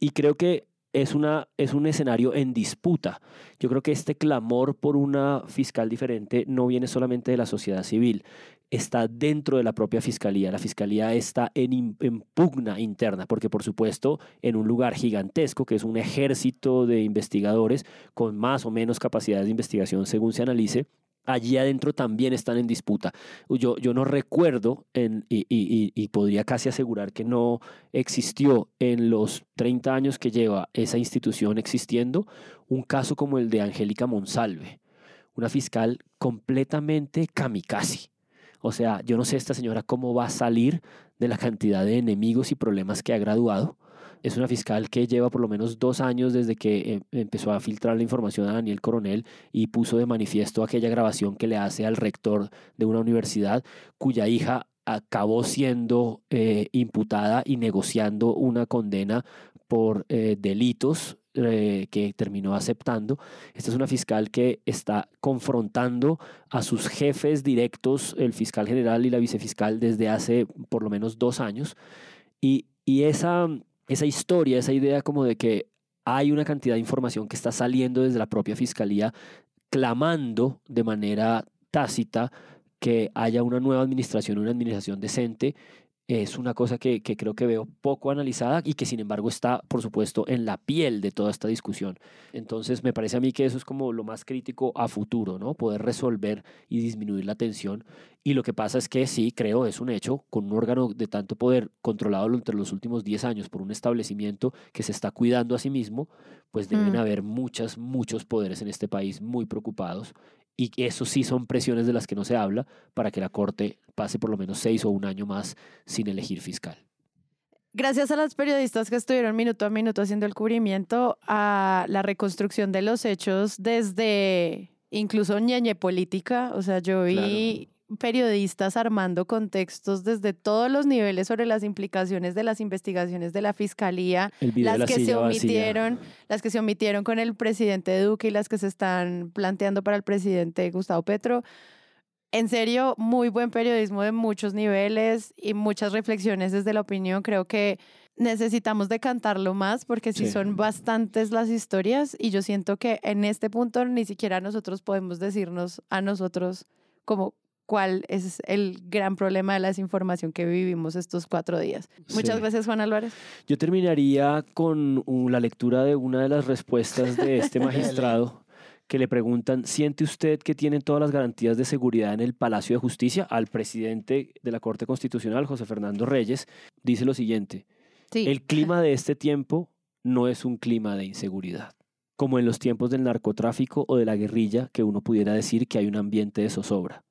Y creo que es, una, es un escenario en disputa. Yo creo que este clamor por una fiscal diferente no viene solamente de la sociedad civil, está dentro de la propia fiscalía. La fiscalía está en, pugna interna, porque por supuesto en un lugar gigantesco, que es un ejército de investigadores con más o menos capacidades de investigación según se analice, allí adentro también están en disputa. Yo, yo no recuerdo, y, y, podría casi asegurar que no existió en los 30 años que lleva esa institución existiendo, un caso como el de Angélica Monsalve, una fiscal completamente kamikaze. O sea, yo no sé esta señora cómo va a salir de la cantidad de enemigos y problemas que ha graduado. Es una fiscal que lleva por lo menos dos años desde que eh, empezó a filtrar la información a Daniel Coronel y puso de manifiesto aquella grabación que le hace al rector de una universidad cuya hija acabó siendo eh, imputada y negociando una condena por eh, delitos que terminó aceptando. Esta es una fiscal que está confrontando a sus jefes directos, el fiscal general y la vicefiscal, desde hace por lo menos dos años. Y, y esa esa historia, esa idea como de que hay una cantidad de información que está saliendo desde la propia fiscalía clamando de manera tácita que haya una nueva administración, una administración decente es una cosa que, creo que veo poco analizada y que sin embargo está, por supuesto, en la piel de toda esta discusión. Entonces, me parece a mí que eso es como lo más crítico a futuro, ¿no? Poder resolver y disminuir la tensión. Y lo que pasa es que sí, creo, es un hecho, con un órgano de tanto poder controlado entre los últimos 10 años por un establecimiento que se está cuidando a sí mismo, pues deben mm. haber muchas, muchos poderes en este país muy preocupados y eso sí son presiones de las que no se habla para que la Corte pase por lo menos seis o un año más sin elegir fiscal. Gracias a las periodistas que estuvieron minuto a minuto haciendo el cubrimiento a la reconstrucción de los hechos desde incluso ñeñe política. O sea, yo vi periodistas armando contextos desde todos los niveles sobre las implicaciones de las investigaciones de la fiscalía, las que se omitieron, las que se omitieron con el presidente Duque y las que se están planteando para el presidente Gustavo Petro. En serio, muy buen periodismo de muchos niveles y muchas reflexiones desde la opinión. Creo que necesitamos decantarlo más porque sí, son bastantes las historias y yo siento que en este punto ni siquiera nosotros podemos decirnos a nosotros como cuál es el gran problema de la desinformación que vivimos estos cuatro días. Muchas gracias, Juan Álvarez. Yo terminaría con la lectura de una de las respuestas de este <laughs> magistrado que le preguntan, ¿siente usted que tienen todas las garantías de seguridad en el Palacio de Justicia? Al presidente de la Corte Constitucional, José Fernando Reyes, dice lo siguiente, el clima de este tiempo no es un clima de inseguridad como en los tiempos del narcotráfico o de la guerrilla, que uno pudiera decir que hay un ambiente de zozobra.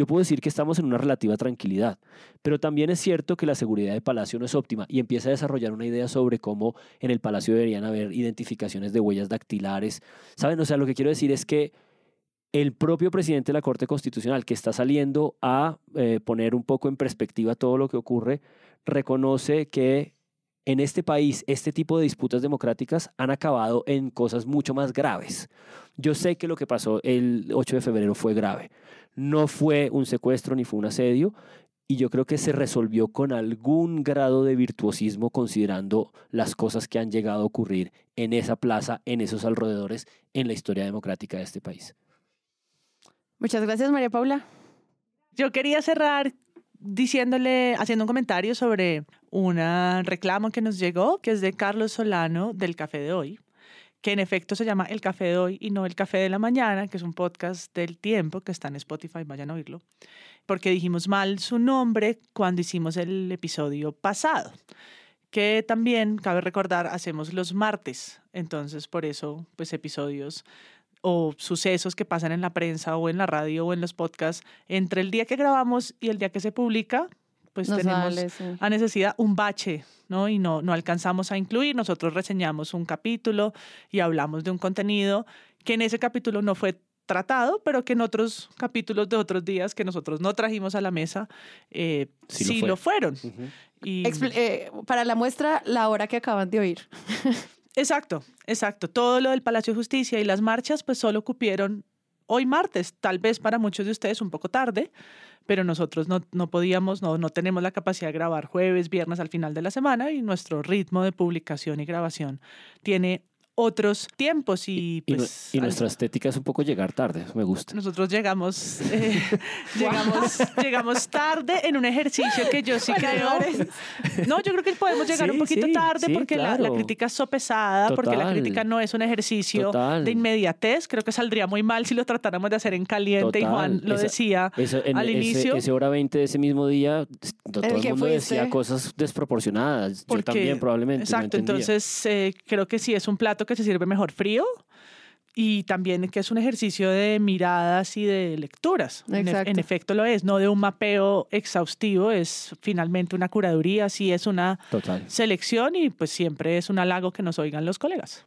Yo puedo decir que estamos en una relativa tranquilidad, pero también es cierto que la seguridad de Palacio no es óptima y empieza a desarrollar una idea sobre cómo en el Palacio deberían haber identificaciones de huellas dactilares. ¿Saben? O sea, lo que quiero decir es que el propio presidente de la Corte Constitucional, que está saliendo a eh, poner un poco en perspectiva todo lo que ocurre, reconoce que en este país este tipo de disputas democráticas han acabado en cosas mucho más graves. Yo sé que lo que pasó el 8 de febrero fue grave, no fue un secuestro ni fue un asedio y yo creo que se resolvió con algún grado de virtuosismo considerando las cosas que han llegado a ocurrir en esa plaza, en esos alrededores, en la historia democrática de este país. Muchas gracias, María Paula. Yo quería cerrar diciéndole, haciendo un comentario sobre un reclamo que nos llegó, que es de Carlos Solano del Café de Hoy que en efecto se llama El Café de Hoy y no El Café de la Mañana, que es un podcast del tiempo que está en Spotify, vayan a oírlo, porque dijimos mal su nombre cuando hicimos el episodio pasado, que también, cabe recordar, hacemos los martes, entonces por eso, pues episodios o sucesos que pasan en la prensa o en la radio o en los podcasts entre el día que grabamos y el día que se publica, pues tenemos a necesidad un bache, ¿no? Y no, no alcanzamos a incluir. Nosotros reseñamos un capítulo y hablamos de un contenido que en ese capítulo no fue tratado, pero que en otros capítulos de otros días que nosotros no trajimos a la mesa, eh, sí, lo, fueron. y... Eh, para la muestra, la hora que acaban de oír. <laughs> exacto, exacto. Todo lo del Palacio de Justicia y las marchas, pues solo cupieron hoy martes, tal vez para muchos de ustedes un poco tarde, pero nosotros no, no podíamos, no, no tenemos la capacidad de grabar jueves, viernes al final de la semana y nuestro ritmo de publicación y grabación tiene otros tiempos y, Y, pues y nuestra estética es un poco llegar tarde, me gusta. nosotros llegamos, eh, <laughs> <laughs> llegamos, llegamos tarde en un ejercicio que yo sí creo. No, yo creo que podemos llegar un Sí, poquito sí, tarde sí, porque la, la claro. crítica es sopesada, porque la Total. crítica no es un ejercicio Total. de inmediatez. Creo que saldría muy mal si lo tratáramos de hacer en caliente y Total. Juan lo Esa- decía Eso, en al ese, inicio. Ese hora 20 de ese mismo día, todo el mundo decía fuiste. cosas desproporcionadas. Yo porque- también probablemente. no Exacto, entendía. entonces eh, creo que sí es un plato que se sirve mejor frío y también que es un ejercicio de miradas y de lecturas. En, en efecto lo es, no de un mapeo exhaustivo, es finalmente una curaduría, sí es una Total. selección y pues siempre es un halago que nos oigan los colegas.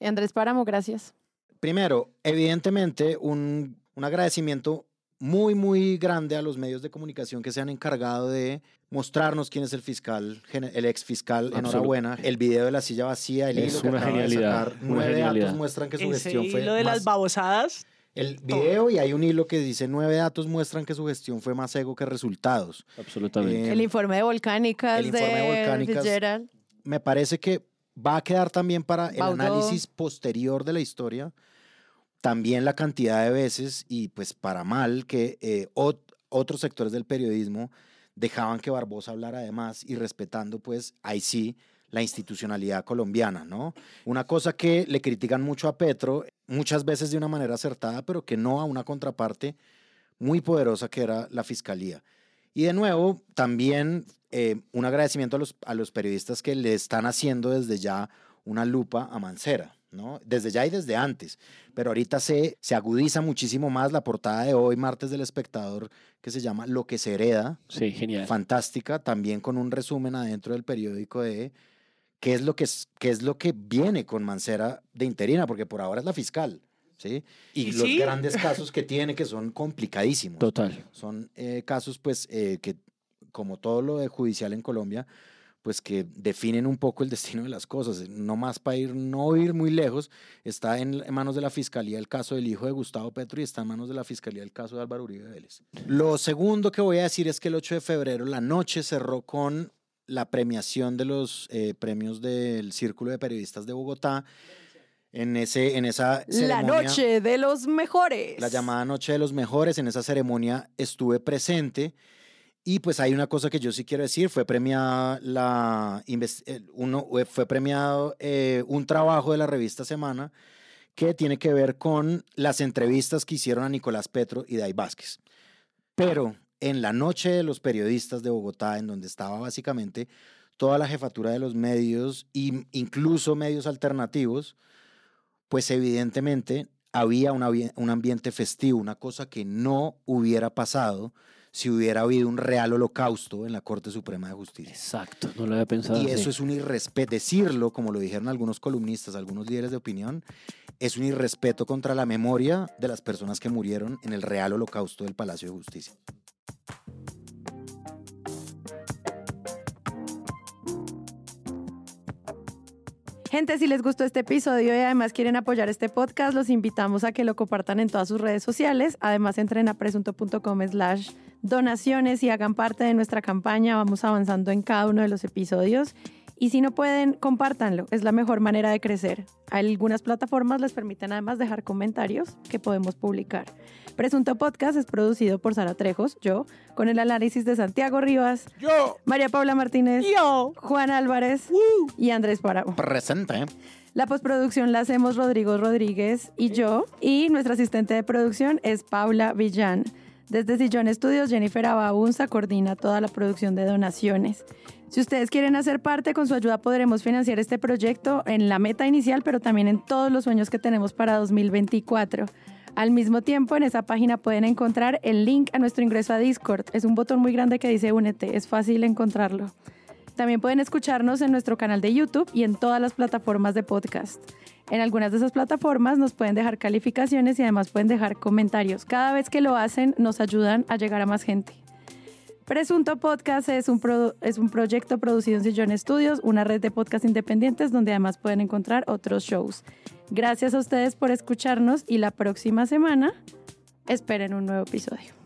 Andrés Páramo, gracias. Primero, evidentemente, un, un agradecimiento muy, muy grande a los medios de comunicación que se han encargado de mostrarnos quién es el fiscal, el ex fiscal. Enhorabuena. El video de la silla vacía, el Es hilo que una acaba de genialidad, sacar, una nueve genialidad. datos muestran que su Ese gestión fue hilo de más- las babosadas. el video y hay un hilo que dice nueve datos muestran que su gestión fue más ego que resultados. Absolutamente. Eh, El informe de volcánicas el informe de de Volcánicas Fitzgerald. me parece que va a quedar también para el análisis posterior de la historia, también la cantidad de veces y pues para mal que eh, ot- otros sectores del periodismo dejaban que Barbosa hablara además y respetando pues ahí sí la institucionalidad colombiana, ¿no? Una cosa que le critican mucho a Petro, muchas veces de una manera acertada, pero que no a una contraparte muy poderosa que era la fiscalía. Y de nuevo, también eh, un agradecimiento a los, a los periodistas que le están haciendo desde ya una lupa a Mancera, ¿no? Desde ya y desde antes. Pero ahorita se, se agudiza muchísimo más la portada de hoy, martes del espectador, que se llama Lo que se hereda. Sí, genial. Fantástica, también con un resumen adentro del periódico de qué es lo que, qué es lo que viene con Mancera de interina, porque por ahora es la fiscal. ¿Sí? Y, Y los sí. grandes <laughs> casos que tiene que son complicadísimos. Total. Son eh, casos, pues, eh, que, como todo lo de judicial en Colombia, pues que definen un poco el destino de las cosas. No más para ir, no ir muy lejos, está en manos de la Fiscalía el caso del hijo de Gustavo Petro y está en manos de la Fiscalía el caso de Álvaro Uribe Vélez. Lo segundo que voy a decir es que el 8 de febrero, la noche cerró con la premiación de los eh, premios del Círculo de Periodistas de Bogotá. En, ese, en esa La noche de los mejores. la llamada Noche de los Mejores. En esa ceremonia estuve presente. Y pues hay una cosa que yo sí quiero decir, fue premiada la eh, uno, eh, fue premiado eh, un trabajo de la revista Semana que tiene que ver con las entrevistas que hicieron a Nicolás Petro y Day Vázquez. Pero en la noche de los periodistas de Bogotá, en donde estaba básicamente toda la jefatura de los medios, e incluso medios alternativos, pues evidentemente había un, avi- un ambiente festivo, una cosa que no hubiera pasado si hubiera habido un real holocausto en la Corte Suprema de Justicia. Exacto, no lo había pensado. Y así. eso es un irrespeto, decirlo, como lo dijeron algunos columnistas, algunos líderes de opinión, es un irrespeto contra la memoria de las personas que murieron en el real holocausto del Palacio de Justicia. Gente, si les gustó este episodio y además quieren apoyar este podcast, los invitamos a que lo compartan en todas sus redes sociales. Además, entren a presunto.com slash donaciones y hagan parte de nuestra campaña. Vamos avanzando en cada uno de los episodios. Y si no pueden, compártanlo. Es la mejor manera de crecer. Algunas plataformas les permiten además dejar comentarios que podemos publicar. Presunto Podcast es producido por Sara Trejos, yo, con el análisis de Santiago Rivas, yo, María Paula Martínez, yo, Juan Álvarez y Andrés Páramo. Presente. La postproducción la hacemos Rodrigo Rodríguez y yo, y nuestra asistente de producción es Paula Villán. Desde Sillón Estudios, Jennifer Ababunza coordina toda la producción de donaciones. Si ustedes quieren hacer parte, con su ayuda podremos financiar este proyecto en la meta inicial, pero también en todos los sueños que tenemos para 2024. Al mismo tiempo, en esa página pueden encontrar el link a nuestro ingreso a Discord. Es un botón muy grande que dice Únete, es fácil encontrarlo. También pueden escucharnos en nuestro canal de YouTube y en todas las plataformas de podcast. En algunas de esas plataformas nos pueden dejar calificaciones y además pueden dejar comentarios. Cada vez que lo hacen nos ayudan a llegar a más gente. Presunto Podcast es un, es un proyecto producido en Sillón Estudios, una red de podcast independientes donde además pueden encontrar otros shows. Gracias a ustedes por escucharnos y la próxima semana esperen un nuevo episodio.